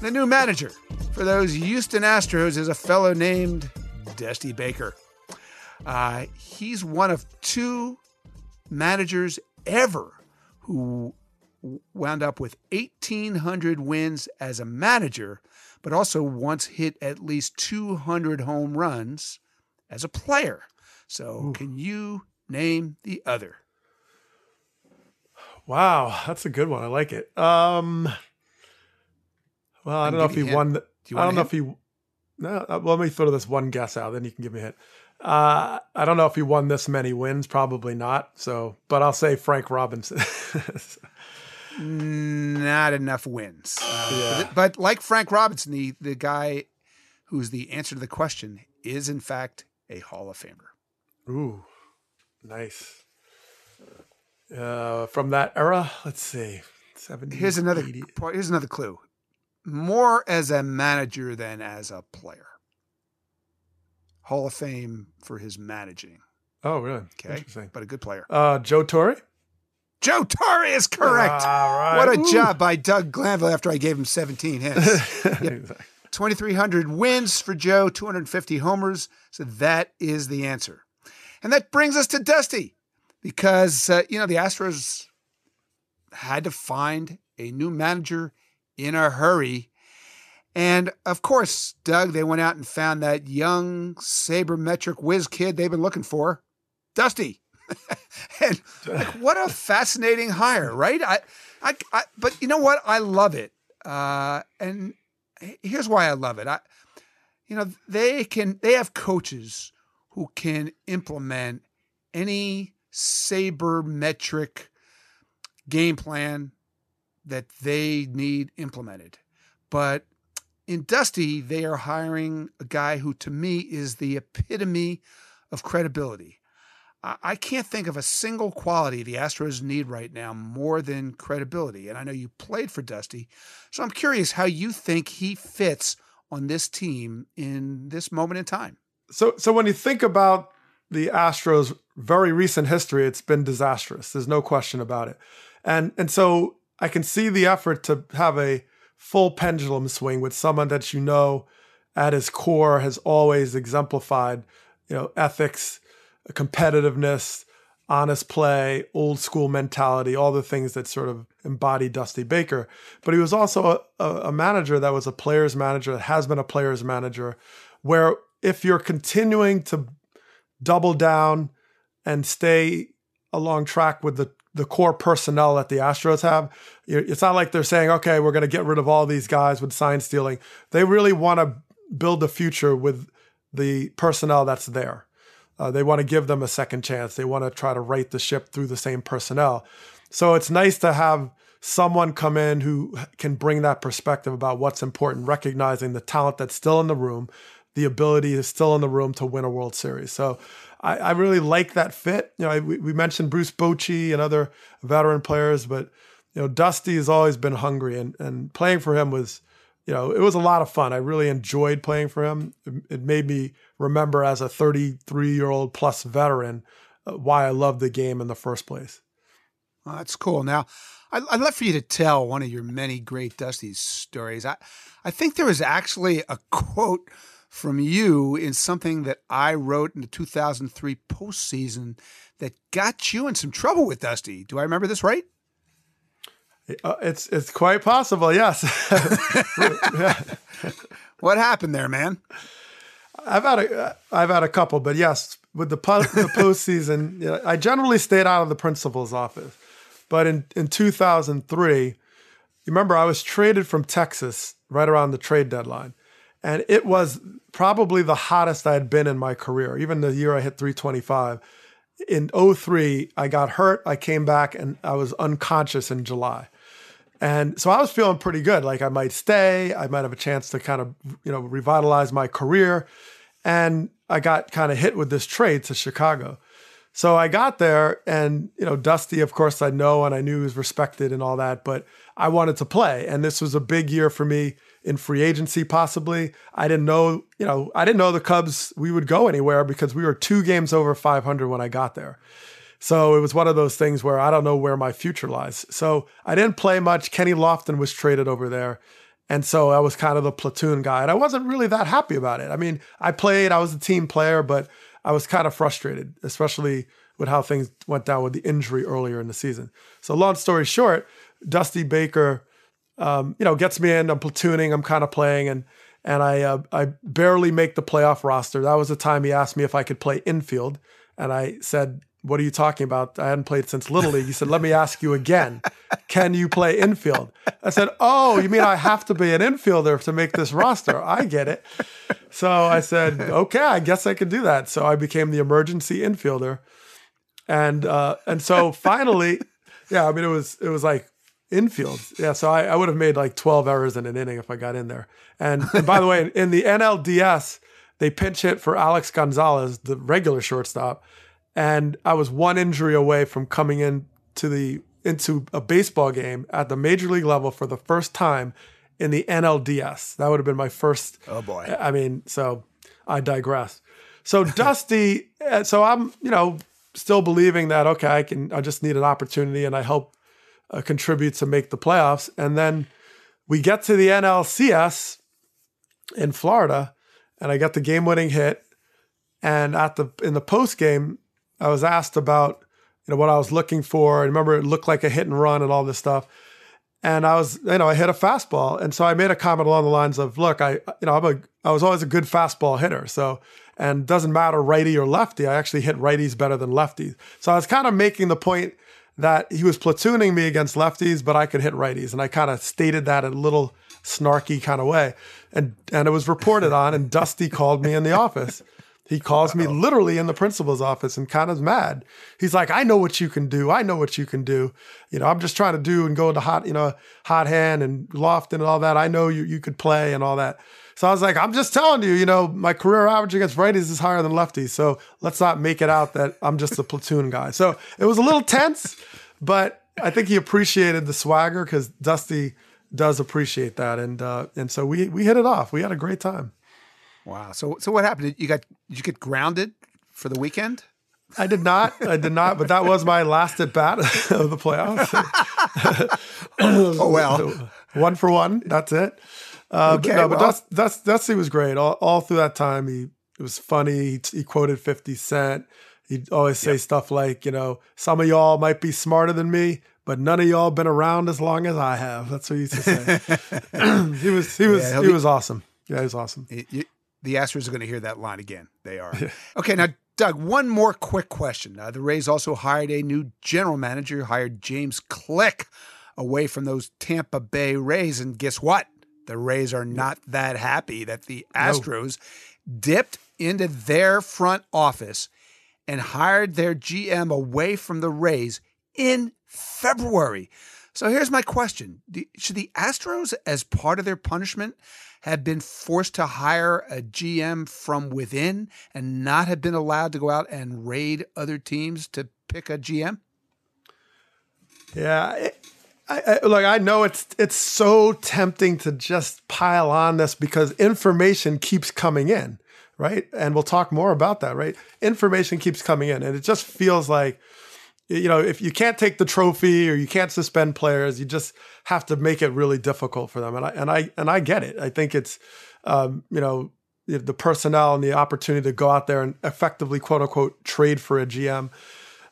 The new manager for those Houston Astros is a fellow named Dusty Baker. Uh, he's one of two managers ever who wound up with 1,800 wins as a manager, but also once hit at least 200 home runs as a player. So, Ooh. can you name the other? Wow, that's a good one. I like it. Um, well, I don't know if he won. The, I don't know if he. No, uh, well, let me throw this one guess out. Then you can give me a hit. Uh, I don't know if he won this many wins. Probably not. So, but I'll say Frank Robinson. not enough wins. Uh, yeah. But like Frank Robinson, the the guy who's the answer to the question is in fact a Hall of Famer. Ooh, nice. Uh, from that era, let's see. 70, here's another 80. here's another clue more as a manager than as a player. Hall of Fame for his managing. Oh, really? Okay. But a good player. Uh, Joe Torre? Joe Torre is correct. Right. What a Ooh. job by Doug Glanville after I gave him 17 hits. yep. 2,300 wins for Joe, 250 homers. So that is the answer. And that brings us to Dusty because, uh, you know, the Astros had to find a new manager in a hurry. And of course, Doug, they went out and found that young sabermetric whiz kid they've been looking for, Dusty. and like, what a fascinating hire, right? I, I, I, but you know what? I love it. Uh, and here's why I love it. I, you know, they can, they have coaches who can implement any sabermetric game plan that they need implemented. But in Dusty, they are hiring a guy who, to me, is the epitome of credibility. I can't think of a single quality the Astros need right now more than credibility. And I know you played for Dusty. So I'm curious how you think he fits on this team in this moment in time. So, so when you think about the Astros' very recent history, it's been disastrous. There's no question about it. And and so I can see the effort to have a full pendulum swing with someone that you know at his core has always exemplified, you know, ethics, competitiveness, honest play, old school mentality, all the things that sort of embody Dusty Baker. But he was also a, a, manager that was a player's manager, that has been a player's manager, where if you're continuing to double down and stay along track with the the core personnel that the Astros have. It's not like they're saying, okay, we're going to get rid of all these guys with sign stealing. They really want to build a future with the personnel that's there. Uh, they want to give them a second chance. They want to try to right the ship through the same personnel. So it's nice to have someone come in who can bring that perspective about what's important, recognizing the talent that's still in the room, the ability is still in the room to win a World Series. So I, I really like that fit. You know, I, we, we mentioned Bruce Bochy and other veteran players, but you know, Dusty has always been hungry, and and playing for him was, you know, it was a lot of fun. I really enjoyed playing for him. It, made me remember as a 33 year old plus veteran uh, why I loved the game in the first place. Well, that's cool. Now, I'd, I'd love for you to tell one of your many great Dusty stories. I, I think there was actually a quote from you in something that I wrote in the 2003 postseason that got you in some trouble with Dusty. Do I remember this right? Uh, it's it's quite possible, yes. what happened there, man? I've had a I've had a couple, but yes, with the po- the postseason, you know, I generally stayed out of the principal's office. But in in 2003, remember I was traded from Texas right around the trade deadline, and it was probably the hottest I had been in my career. Even the year I hit 325. In 03, I got hurt. I came back and I was unconscious in July. And so I was feeling pretty good. Like I might stay, I might have a chance to kind of, you know, revitalize my career. And I got kind of hit with this trade to Chicago. So I got there and, you know, Dusty, of course, I know and I knew he was respected and all that, but I wanted to play. And this was a big year for me in free agency, possibly. I didn't know, you know, I didn't know the Cubs, we would go anywhere because we were two games over 500 when I got there. So it was one of those things where I don't know where my future lies. So I didn't play much. Kenny Lofton was traded over there. And so I was kind of the platoon guy. And I wasn't really that happy about it. I mean, I played, I was a team player, but I was kind of frustrated, especially with how things went down with the injury earlier in the season. So long story short, Dusty Baker um, you know, gets me in. I'm platooning. I'm kind of playing, and and I uh, I barely make the playoff roster. That was the time he asked me if I could play infield, and I said, "What are you talking about? I hadn't played since little league." He said, "Let me ask you again. Can you play infield?" I said, "Oh, you mean I have to be an infielder to make this roster? I get it." So I said, "Okay, I guess I can do that." So I became the emergency infielder, and uh, and so finally, yeah, I mean it was it was like Infield. Yeah, so I, I, would have made like 12 errors in an inning if I got in there. And, and by the way, in, in the NLDS, they pinch hit for Alex Gonzalez, the regular shortstop. And I was one injury away from coming in to the into a baseball game at the major league level for the first time in the NLDS. That would have been my first. Oh boy! I mean, so I digress. So Dusty, uh, so I'm you know still believing that okay, I can. I just need an opportunity, and I hope uh, contribute to make the playoffs. And then we get to the NLCS in Florida, and I got the game-winning hit. And at the in the post game, I was asked about you know what I was looking for. I remember it looked like a hit and run and all this stuff. And I was, you know, I hit a fastball, and so I made a comment along the lines of, "Look, I, you know, I'm a, I was always a good fastball hitter, so and doesn't matter righty or lefty. I actually hit righties better than lefties. So I was kind of making the point that he was platooning me against lefties, but I could hit righties. And I kind of stated that in a little snarky kind of way. And and it was reported on, and Dusty called me in the office. He calls Uh-oh. me literally in the principal's office and kind of mad. He's like, I know what you can do. I know what you can do. You know, I'm just trying to do and go to hot, you know, hot hand and loft and all that. I know you you could play and all that. So I was like, I'm just telling you, you know, my career average against righties is higher than lefties. So let's not make it out that I'm just a platoon guy. So it was a little tense, but I think he appreciated the swagger because Dusty does appreciate that. And uh, and so we we hit it off. We had a great time. Wow. So so what happened? You got did you get grounded for the weekend? I did not. I did not. But that was my last at bat of the playoffs. oh well, one for one. That's it. Uh, okay, but no, well. but that's that's Dusty was great all, all through that time. He it was funny. He, he quoted Fifty Cent. He'd always say yep. stuff like, you know, some of y'all might be smarter than me, but none of y'all been around as long as I have. That's what he used to say. he was he was yeah, he be, was awesome. Yeah, he was awesome. He, the Astros are going to hear that line again. They are. okay, now, Doug, one more quick question. Uh, the Rays also hired a new general manager, hired James Click away from those Tampa Bay Rays. And guess what? The Rays are not that happy that the Astros no. dipped into their front office and hired their GM away from the Rays in February. So here's my question Should the Astros, as part of their punishment, have been forced to hire a GM from within and not have been allowed to go out and raid other teams to pick a GM? Yeah. I, I, look, I know it's it's so tempting to just pile on this because information keeps coming in, right? And we'll talk more about that, right? Information keeps coming in, and it just feels like you know, if you can't take the trophy or you can't suspend players, you just have to make it really difficult for them. And I and I and I get it. I think it's um, you know the personnel and the opportunity to go out there and effectively quote unquote trade for a GM.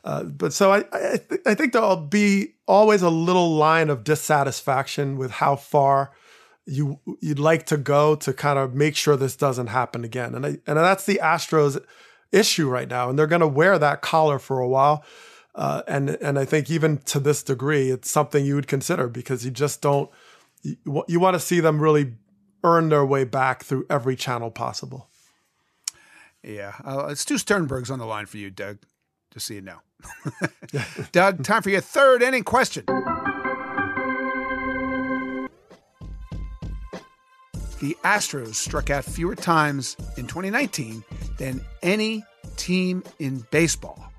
Uh, but so I I, th- I think there'll be always a little line of dissatisfaction with how far you you'd like to go to kind of make sure this doesn't happen again. And I, and that's the Astros issue right now, and they're going to wear that collar for a while. Uh, and and I think even to this degree, it's something you would consider because you just don't you, you want to see them really earn their way back through every channel possible. Yeah, uh, it's two Sternbergs on the line for you, Doug. Just so you know, Doug. Time for your third inning question. The Astros struck out fewer times in 2019 than any team in baseball.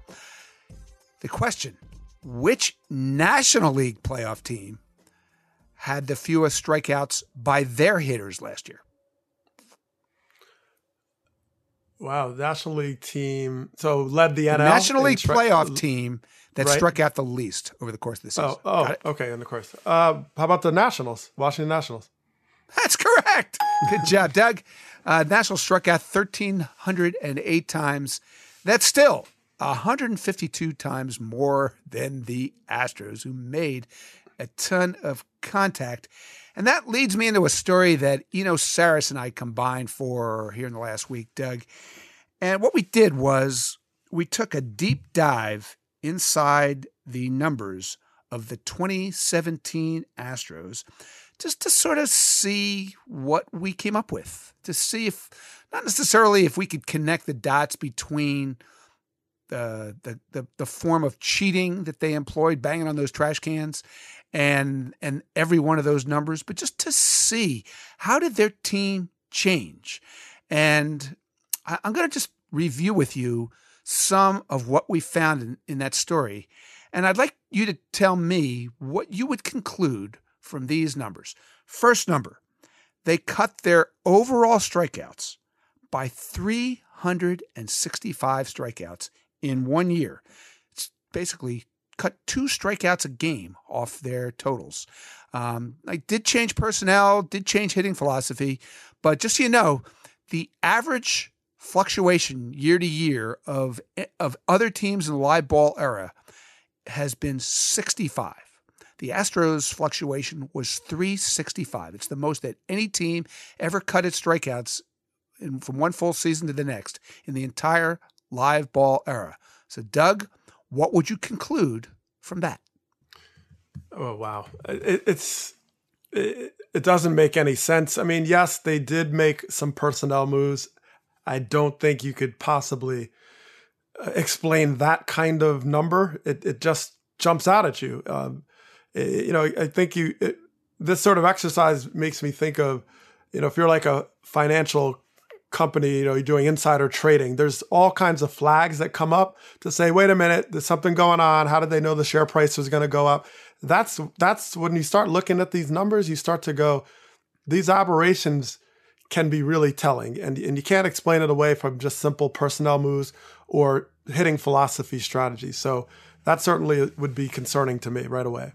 The question which National League playoff team had the fewest strikeouts by their hitters last year? Wow, National League team. So led the NL. National League stri- playoff team that right. struck out the least over the course of the season. Oh, oh okay, in the course. Uh, how about the Nationals? Washington Nationals. That's correct. Good job, Doug. Uh, Nationals struck out 1,308 times. That's still 152 times more than the Astros, who made a ton of contact. And that leads me into a story that Eno Sarris and I combined for here in the last week, Doug. And what we did was we took a deep dive inside the numbers of the 2017 Astros just to sort of see what we came up with, to see if, not necessarily if we could connect the dots between – the, the the form of cheating that they employed, banging on those trash cans, and and every one of those numbers, but just to see how did their team change, and I, am going to just review with you some of what we found in, in that story, and I'd like you to tell me what you would conclude from these numbers. First number, they cut their overall strikeouts by 365 strikeouts in one year. It's basically cut two strikeouts a game off their totals. Um, I did change personnel, did change hitting philosophy, but just so you know, the average fluctuation year to year of of other teams in the live ball era has been 65. The Astros fluctuation was 365. It's the most that any team ever cut its strikeouts in, from one full season to the next in the entire live ball era. So, Doug, what would you conclude from that? Oh wow, it, it's it, it doesn't make any sense. I mean, yes, they did make some personnel moves I don't think you could possibly uh, explain that kind of number. It it just jumps out at you. Um, it, you know, I think you it, this sort of exercise makes me think of, you know, if you're like a financial company, you know, you're doing insider trading, there's all kinds of flags that come up to say, wait a minute, there's something going on. How did they know the share price was going to go up? That's that's when you start looking at these numbers, you start to go, these aberrations can be really telling. And, and you can't explain it away from just simple personnel moves or hitting philosophy strategies. So that certainly would be concerning to me right away.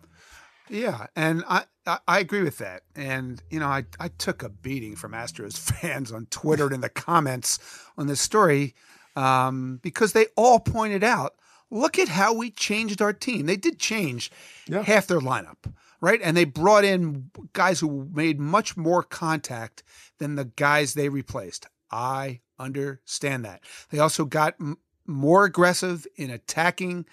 Yeah, and I, I agree with that. And you know, I I took a beating from Astros fans on Twitter and in the comments on this story um, because they all pointed out, look at how we changed our team. They did change yeah. half their lineup, right? And they brought in guys who made much more contact than the guys they replaced. I understand that. They also got m- more aggressive in attacking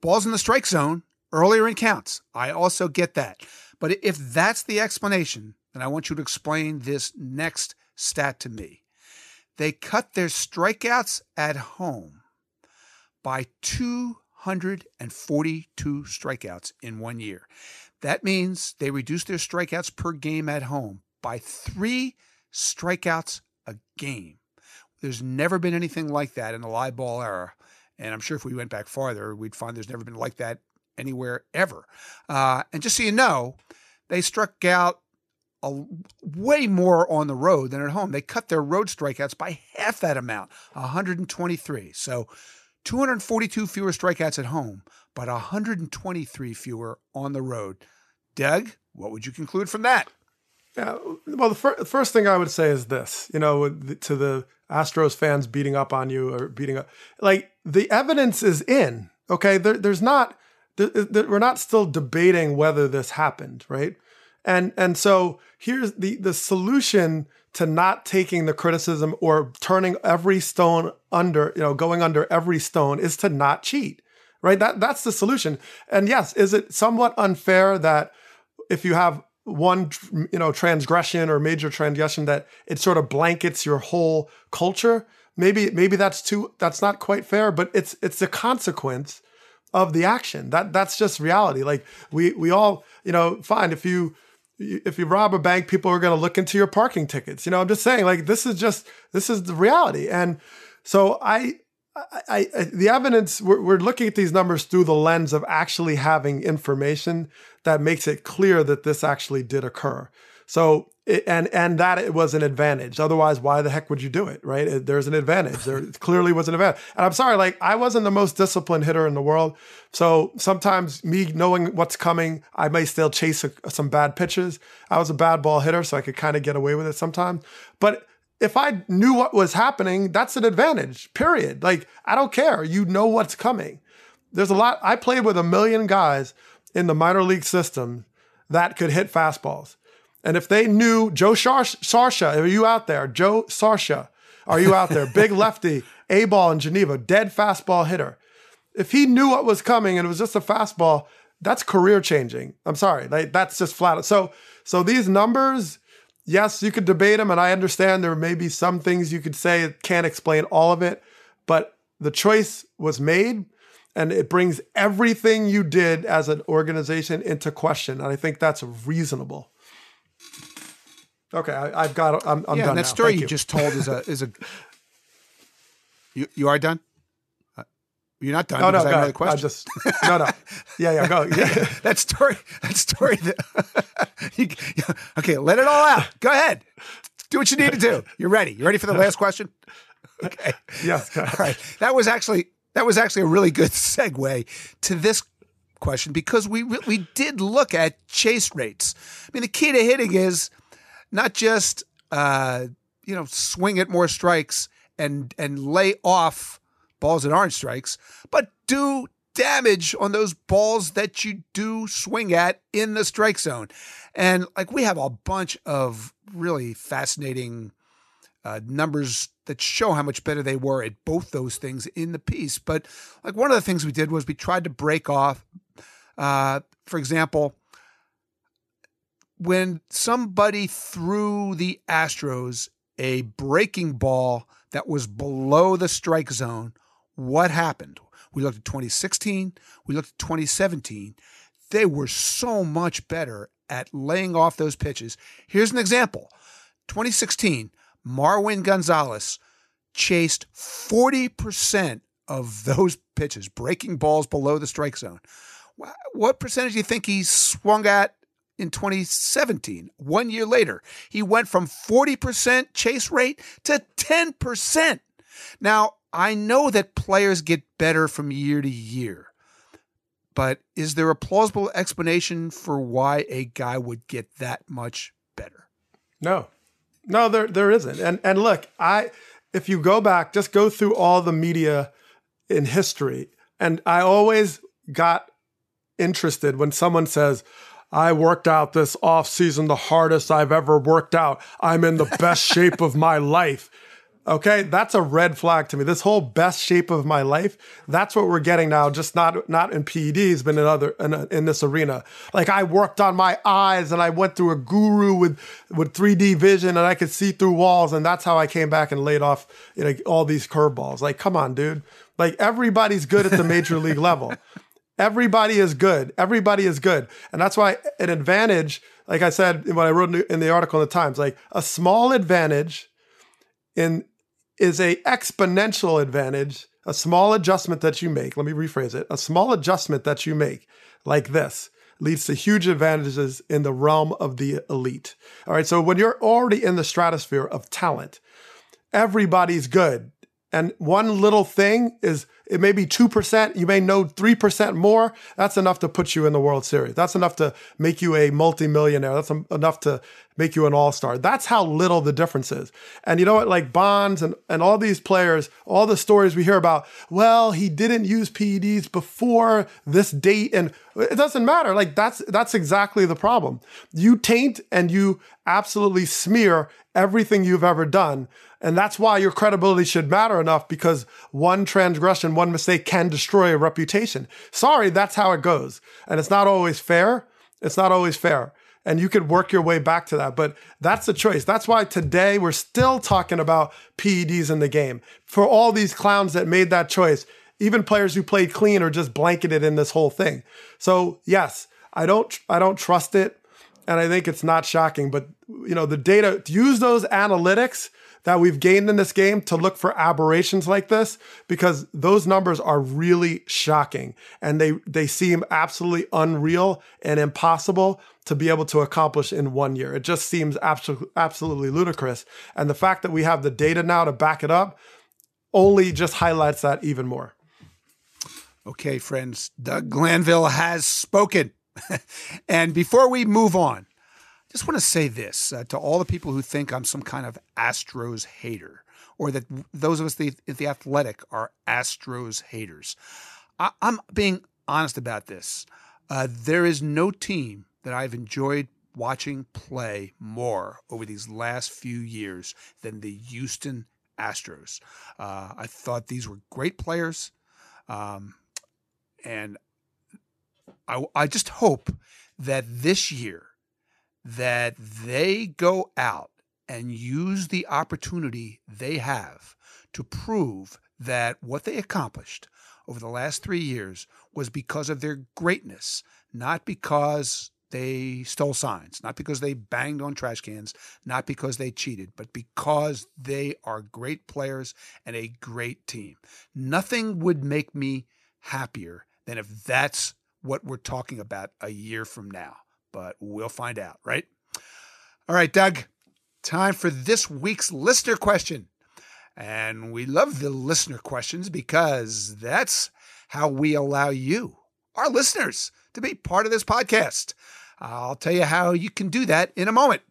balls in the strike zone earlier in counts. I also get that. But if that's the explanation, then I want you to explain this next stat to me. They cut their strikeouts at home by 242 strikeouts in one year. That means they reduced their strikeouts per game at home by three strikeouts a game. There's never been anything like that in the live ball era. And I'm sure if we went back farther, we'd find there's never been like that anywhere ever. Uh, and just so you know, they struck out a, way more on the road than at home. They cut their road strikeouts by half that amount, 123. So 242 fewer strikeouts at home, but 123 fewer on the road. Doug, what would you conclude from that? Yeah, well, the fir- first thing I would say is this, you know, to the Astros fans beating up on you or beating up, like the evidence is in. Okay, there, there's not, there, there, we're not still debating whether this happened, right? And and so here's the the solution to not taking the criticism or turning every stone under, you know, going under every stone is to not cheat, right? That that's the solution. And yes, is it somewhat unfair that if you have one you know transgression or major transgression that it sort of blankets your whole culture maybe maybe that's too that's not quite fair but it's it's the consequence of the action. That that's just reality. Like we we all you know fine if you if you rob a bank people are going to look into your parking tickets. You know i'm just saying like this is just this is the reality. And so i I, I, the evidence we're, we're, looking at these numbers through the lens of actually having information that makes it clear that this actually did occur. So and and that it was an advantage. Otherwise, why the heck would you do it, right? There's an advantage. There clearly was an advantage. And I'm sorry, like I wasn't the most disciplined hitter in the world, so sometimes me knowing what's coming, I may still chase a, some bad pitches. I was a bad ball hitter, so I could kind of get away with it sometimes. But if I knew what was happening, that's an advantage, period. Like, I don't care. You know what's coming. There's a lot. I played with a million guys in the minor league system that could hit fastballs. And if they knew Joe Sarsha, are you out there? Joe Sarsha, are you out there? Big lefty, A ball in Geneva, dead fastball hitter. If he knew what was coming and it was just a fastball, that's career changing. I'm sorry. Like, that's just flat. So, so these numbers, yes, you could debate them, and I understand there may be some things you could say can't explain all of it, but the choice was made, and it brings everything you did as an organization into question, and I think that's reasonable. Okay, I, have got. I'm, I'm yeah, done. that now. story you. you just told is a is a. You you are done. Uh, you're not done. No, I no, question. I just no, no. Yeah, yeah, go. Yeah. that story. That story. That, okay, let it all out. Go ahead. Do what you need to do. You're ready. You ready for the last question? Okay. Yes. All right. That was actually that was actually a really good segue to this question because we we did look at chase rates. I mean, the key to hitting is not just uh, you know swing at more strikes and and lay off balls that aren't strikes, but do damage on those balls that you do swing at in the strike zone. And like we have a bunch of really fascinating uh, numbers that show how much better they were at both those things in the piece. But like one of the things we did was we tried to break off, uh, for example, when somebody threw the Astros a breaking ball that was below the strike zone, what happened? We looked at 2016, we looked at 2017. They were so much better at laying off those pitches. Here's an example 2016, Marwin Gonzalez chased 40% of those pitches, breaking balls below the strike zone. What percentage do you think he swung at in 2017? One year later, he went from 40% chase rate to 10%. Now, I know that players get better from year to year, but is there a plausible explanation for why a guy would get that much better? No, no, there there isn't. And and look, I if you go back, just go through all the media in history, and I always got interested when someone says, I worked out this off season the hardest I've ever worked out. I'm in the best shape of my life. Okay, that's a red flag to me. This whole best shape of my life, that's what we're getting now, just not not in PEDs, but in other in, in this arena. Like I worked on my eyes and I went through a guru with with 3D vision and I could see through walls and that's how I came back and laid off you know all these curveballs. Like come on, dude. Like everybody's good at the major league level. Everybody is good. Everybody is good. And that's why an advantage, like I said when I wrote in the article in the Times, like a small advantage in is a exponential advantage, a small adjustment that you make. Let me rephrase it. A small adjustment that you make like this leads to huge advantages in the realm of the elite. All right. So when you're already in the stratosphere of talent, everybody's good. And one little thing is it may be 2%, you may know 3% more. That's enough to put you in the World Series. That's enough to make you a multimillionaire. That's enough to make you an all-star. That's how little the difference is. And you know what, like Bonds and, and all these players, all the stories we hear about, well, he didn't use PEDs before this date. And it doesn't matter. Like that's that's exactly the problem. You taint and you absolutely smear everything you've ever done and that's why your credibility should matter enough because one transgression, one mistake can destroy a reputation. Sorry, that's how it goes. And it's not always fair. It's not always fair. And you could work your way back to that. But that's the choice. That's why today we're still talking about PEDs in the game. For all these clowns that made that choice, even players who played clean are just blanketed in this whole thing. So yes, I don't I don't trust it. And I think it's not shocking. But you know, the data, use those analytics that we've gained in this game to look for aberrations like this because those numbers are really shocking and they they seem absolutely unreal and impossible to be able to accomplish in one year. It just seems absolutely absolutely ludicrous. And the fact that we have the data now to back it up only just highlights that even more. Okay, friends, Doug Glanville has spoken. and before we move on, just want to say this uh, to all the people who think I'm some kind of Astros hater, or that those of us the, the athletic are Astros haters. I, am being honest about this. Uh, there is no team that I've enjoyed watching play more over these last few years than the Houston Astros. Uh, I thought these were great players, um, and I, I just hope that this year that they go out and use the opportunity they have to prove that what they accomplished over the last three years was because of their greatness, not because they stole signs, not because they banged on trash cans, not because they cheated, but because they are great players and a great team. Nothing would make me happier than if that's what we're talking about a year from now but we'll find out, right? All right, Doug, time for this week's listener question. And we love the listener questions because that's how we allow you, our listeners, to be part of this podcast. I'll tell you how you can do that in a moment.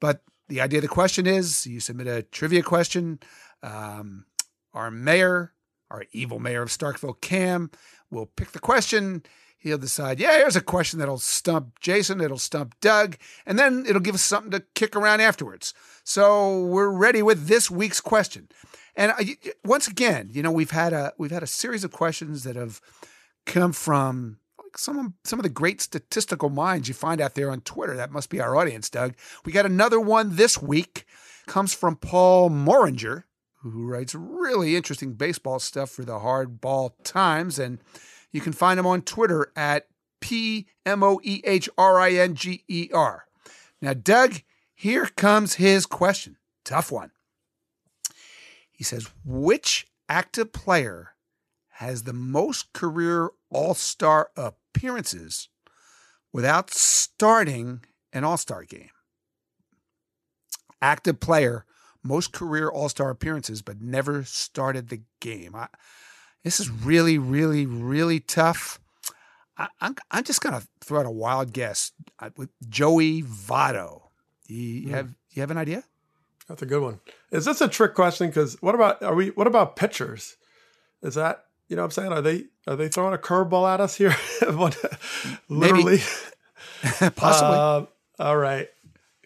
But the idea of the question is you submit a trivia question. Um, our mayor, our evil mayor of Starkville, Cam, will pick the question he'll decide, yeah, here's a question that'll stump Jason, it'll stump Doug, and then it'll give us something to kick around afterwards. So we're ready with this week's question. And uh, I, once again, you know, we've had a we've had a series of questions that have come from some of, some of the great statistical minds you find out there on Twitter. That must be our audience, Doug. We got another one this week comes from Paul Moehringer, who writes really interesting baseball stuff for the Hardball Times. And you can find him on Twitter at P M O E H R I N G E R. Now, Doug, here comes his question. Tough one. He says, Which active player has the most career All Star appearances without starting an All Star game? Active player, most career All Star appearances, but never started the game. I, this is really, really, really tough. I, I'm, I'm just going to throw out a wild guess with Joey Votto. Do you have you have an idea? That's a good one. Is this a trick question? Because what about are we? What about pitchers? Is that you know what I'm saying? Are they are they throwing a curveball at us here? Literally, possibly. Uh, all right,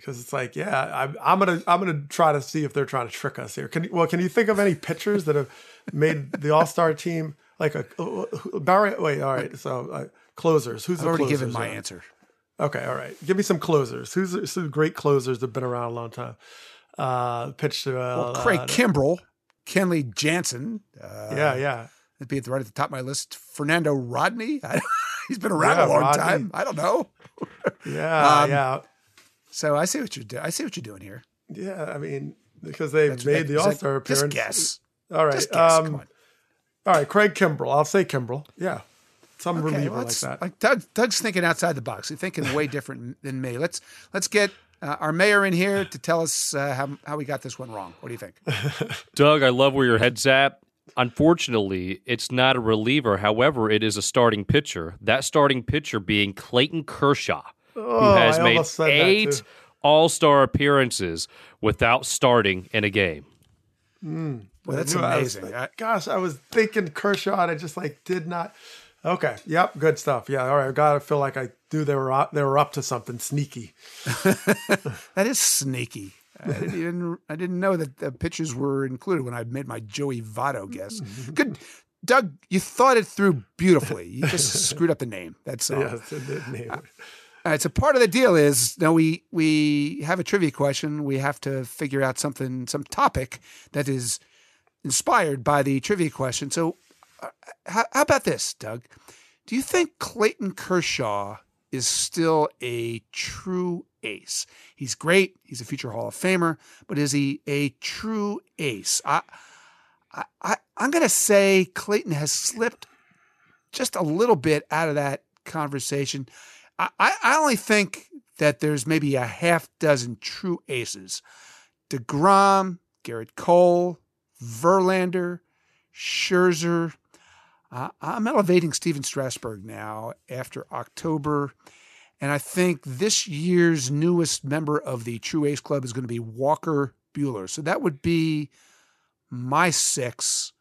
because it's like, yeah, I'm, I'm gonna I'm gonna try to see if they're trying to trick us here. Can you, well, can you think of any pitchers that have made the All Star team? Like a uh, Barry. Wait, all right. So uh, closers. Who's I've the already closers given my around? answer. Okay, all right. Give me some closers. Who's some great closers that've been around a long time? Uh, pitched to uh, Well, Craig uh, Kimbrel, Kenley Jansen. Uh, yeah, yeah. It'd be at the right at the top of my list. Fernando Rodney. He's been around Yeah, a long Rodney. time. I don't know. Yeah, Um, yeah, So I see what you're doing. I see what you're doing here. yeah. I mean, because they've That's- made the that- All Star just appearance. guess. All right, Just guess. um, Come on. all right. Craig Kimbrel. I'll say Kimbrel. Yeah, some Okay, reliever well, like that. Like Doug, Doug's thinking outside the box. He's thinking way different than me. Let's let's get uh, our mayor in here to tell us uh, how how we got this one wrong. What do you think? Doug, I love where your head's at. Unfortunately, it's not a reliever. However, it is a starting pitcher. That starting pitcher being Clayton Kershaw, who Oh, has I made almost said that, eight. All Star appearances without starting in a game. Hmm. Well, that's I knew I was- amazing. Gosh, I was thinking Kershaw, and I just like did not. Okay, yep, good stuff. Yeah, all right. I gotta feel like I knew they were up, they were up to something sneaky. that is sneaky. I didn't even I didn't know that the pitchers were included when I made my Joey Votto guess. Good, Doug. You thought it through beautifully. You just screwed up the name. That's all. Yes, it did name it. All right, so part of the deal is now we we have a trivia question. We have to figure out something, some topic that is inspired by the trivia question. So, uh, how, how about this, Doug? Do you think Clayton Kershaw is still a true ace? He's great. He's a future Hall of Famer, but is he a true ace? I, I, I I'm gonna say Clayton has slipped just a little bit out of that conversation. I, I only think that there's maybe a half dozen true aces. DeGrom, Gerrit Cole, Verlander, Scherzer. Uh, I'm elevating Stephen Strasburg now after October. And I think this year's newest member of the True Ace Club is going to be Walker Buehler. So that would be my six.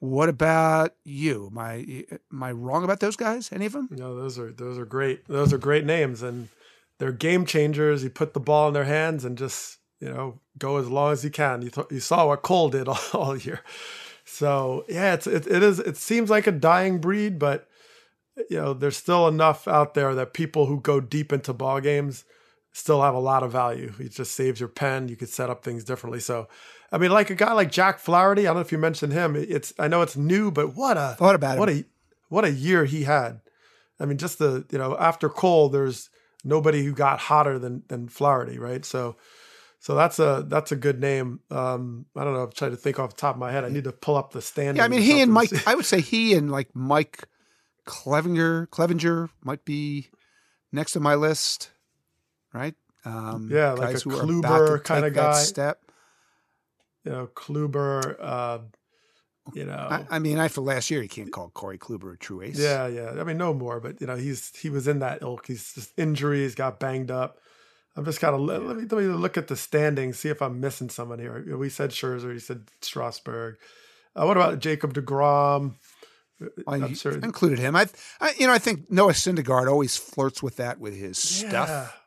What about you? Am I, am I wrong about those guys? Any of them? No, those are those are great. Those are great names, and they're game changers. You put the ball in their hands and just you know go as long as you can. You th- you saw what Cole did all, all year. So yeah, it's it, it is. It seems like a dying breed, but you know there's still enough out there that people who go deep into ball games still have a lot of value. It just saves your pen. You could set up things differently. So, I mean, like a guy like Jack Flaherty. I don't know if you mentioned him. It's I know it's new, but what a Thought about him. what a what a year he had. I mean, just the you know after Cole, there's nobody who got hotter than than Flaherty, right? So, so that's a that's a good name. Um, I don't know. I'm trying to think off the top of my head. I need to pull up the standings. Yeah, I mean, he and Mike, something to see. I would say he and like Mike Clevinger, Clevinger might be next on my list, right? Um, Yeah, like a Kluber take that guy. Step. You know Kluber. Uh, you know, I, I mean, after last year, you can't call Corey Kluber a true ace. Yeah, yeah. I mean, no more, but you know, he's he was in that ilk. He's just injuries, got banged up. I'm just kind of let, let me let me look at the standings, see if I'm missing someone here. We said Scherzer, you said Strasburg. Uh, what about Jacob Degrom? I I'm sure. included him. I, I, you know, I think Noah Syndergaard always flirts with that with his Yeah, stuff.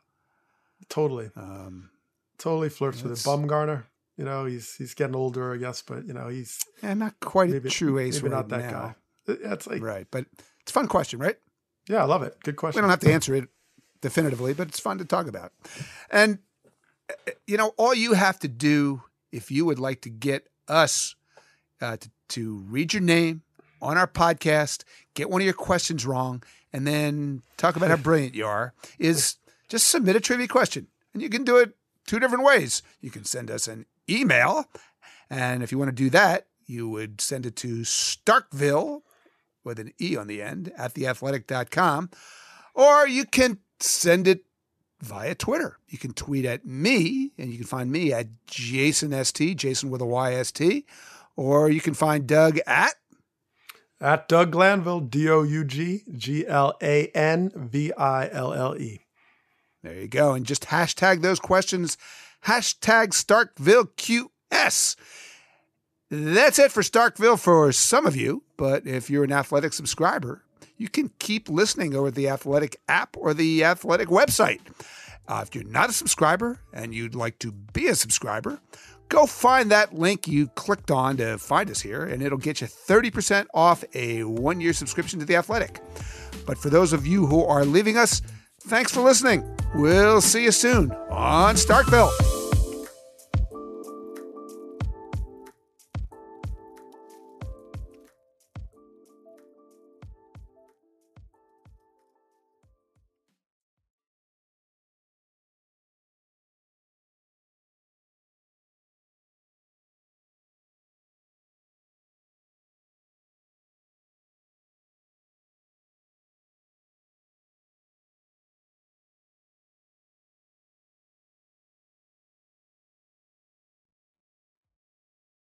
totally, Um, totally flirts with it. Bumgarner, you know, he's he's getting older, I guess, but you know, he's yeah, not quite maybe a true ace maybe right not that now. guy. That's like Right, but it's a fun question, right? yeah, I love it. Good question. We don't have to answer it definitively, but it's fun to talk about. And you know, all you have to do if you would like to get us uh, to, to read your name on our podcast, get one of your questions wrong, and then talk about how brilliant you are is just submit a trivia question. And you can do it two different ways. You can send us an email. And if you want to do that, you would send it to Starkville with an E on the end at theathletic.com. Or you can send it via Twitter. You can tweet at me, and you can find me at Jason ST, Jayson with a YST. Or you can find Doug at At Doug Glanville, D O U G G L A N V I L L E. There you go. And just hashtag those questions. Hashtag StarkvilleQS. That's it for Starkville for some of you. But if you're an athletic subscriber, you can keep listening over the Athletic app or the Athletic website. Uh, if you're not a subscriber and you'd like to be a subscriber, go find that link you clicked on to find us here, and it'll get you 30% off a one year subscription to The Athletic. But for those of you who are leaving us, thanks for listening. We'll see you soon on Starkville.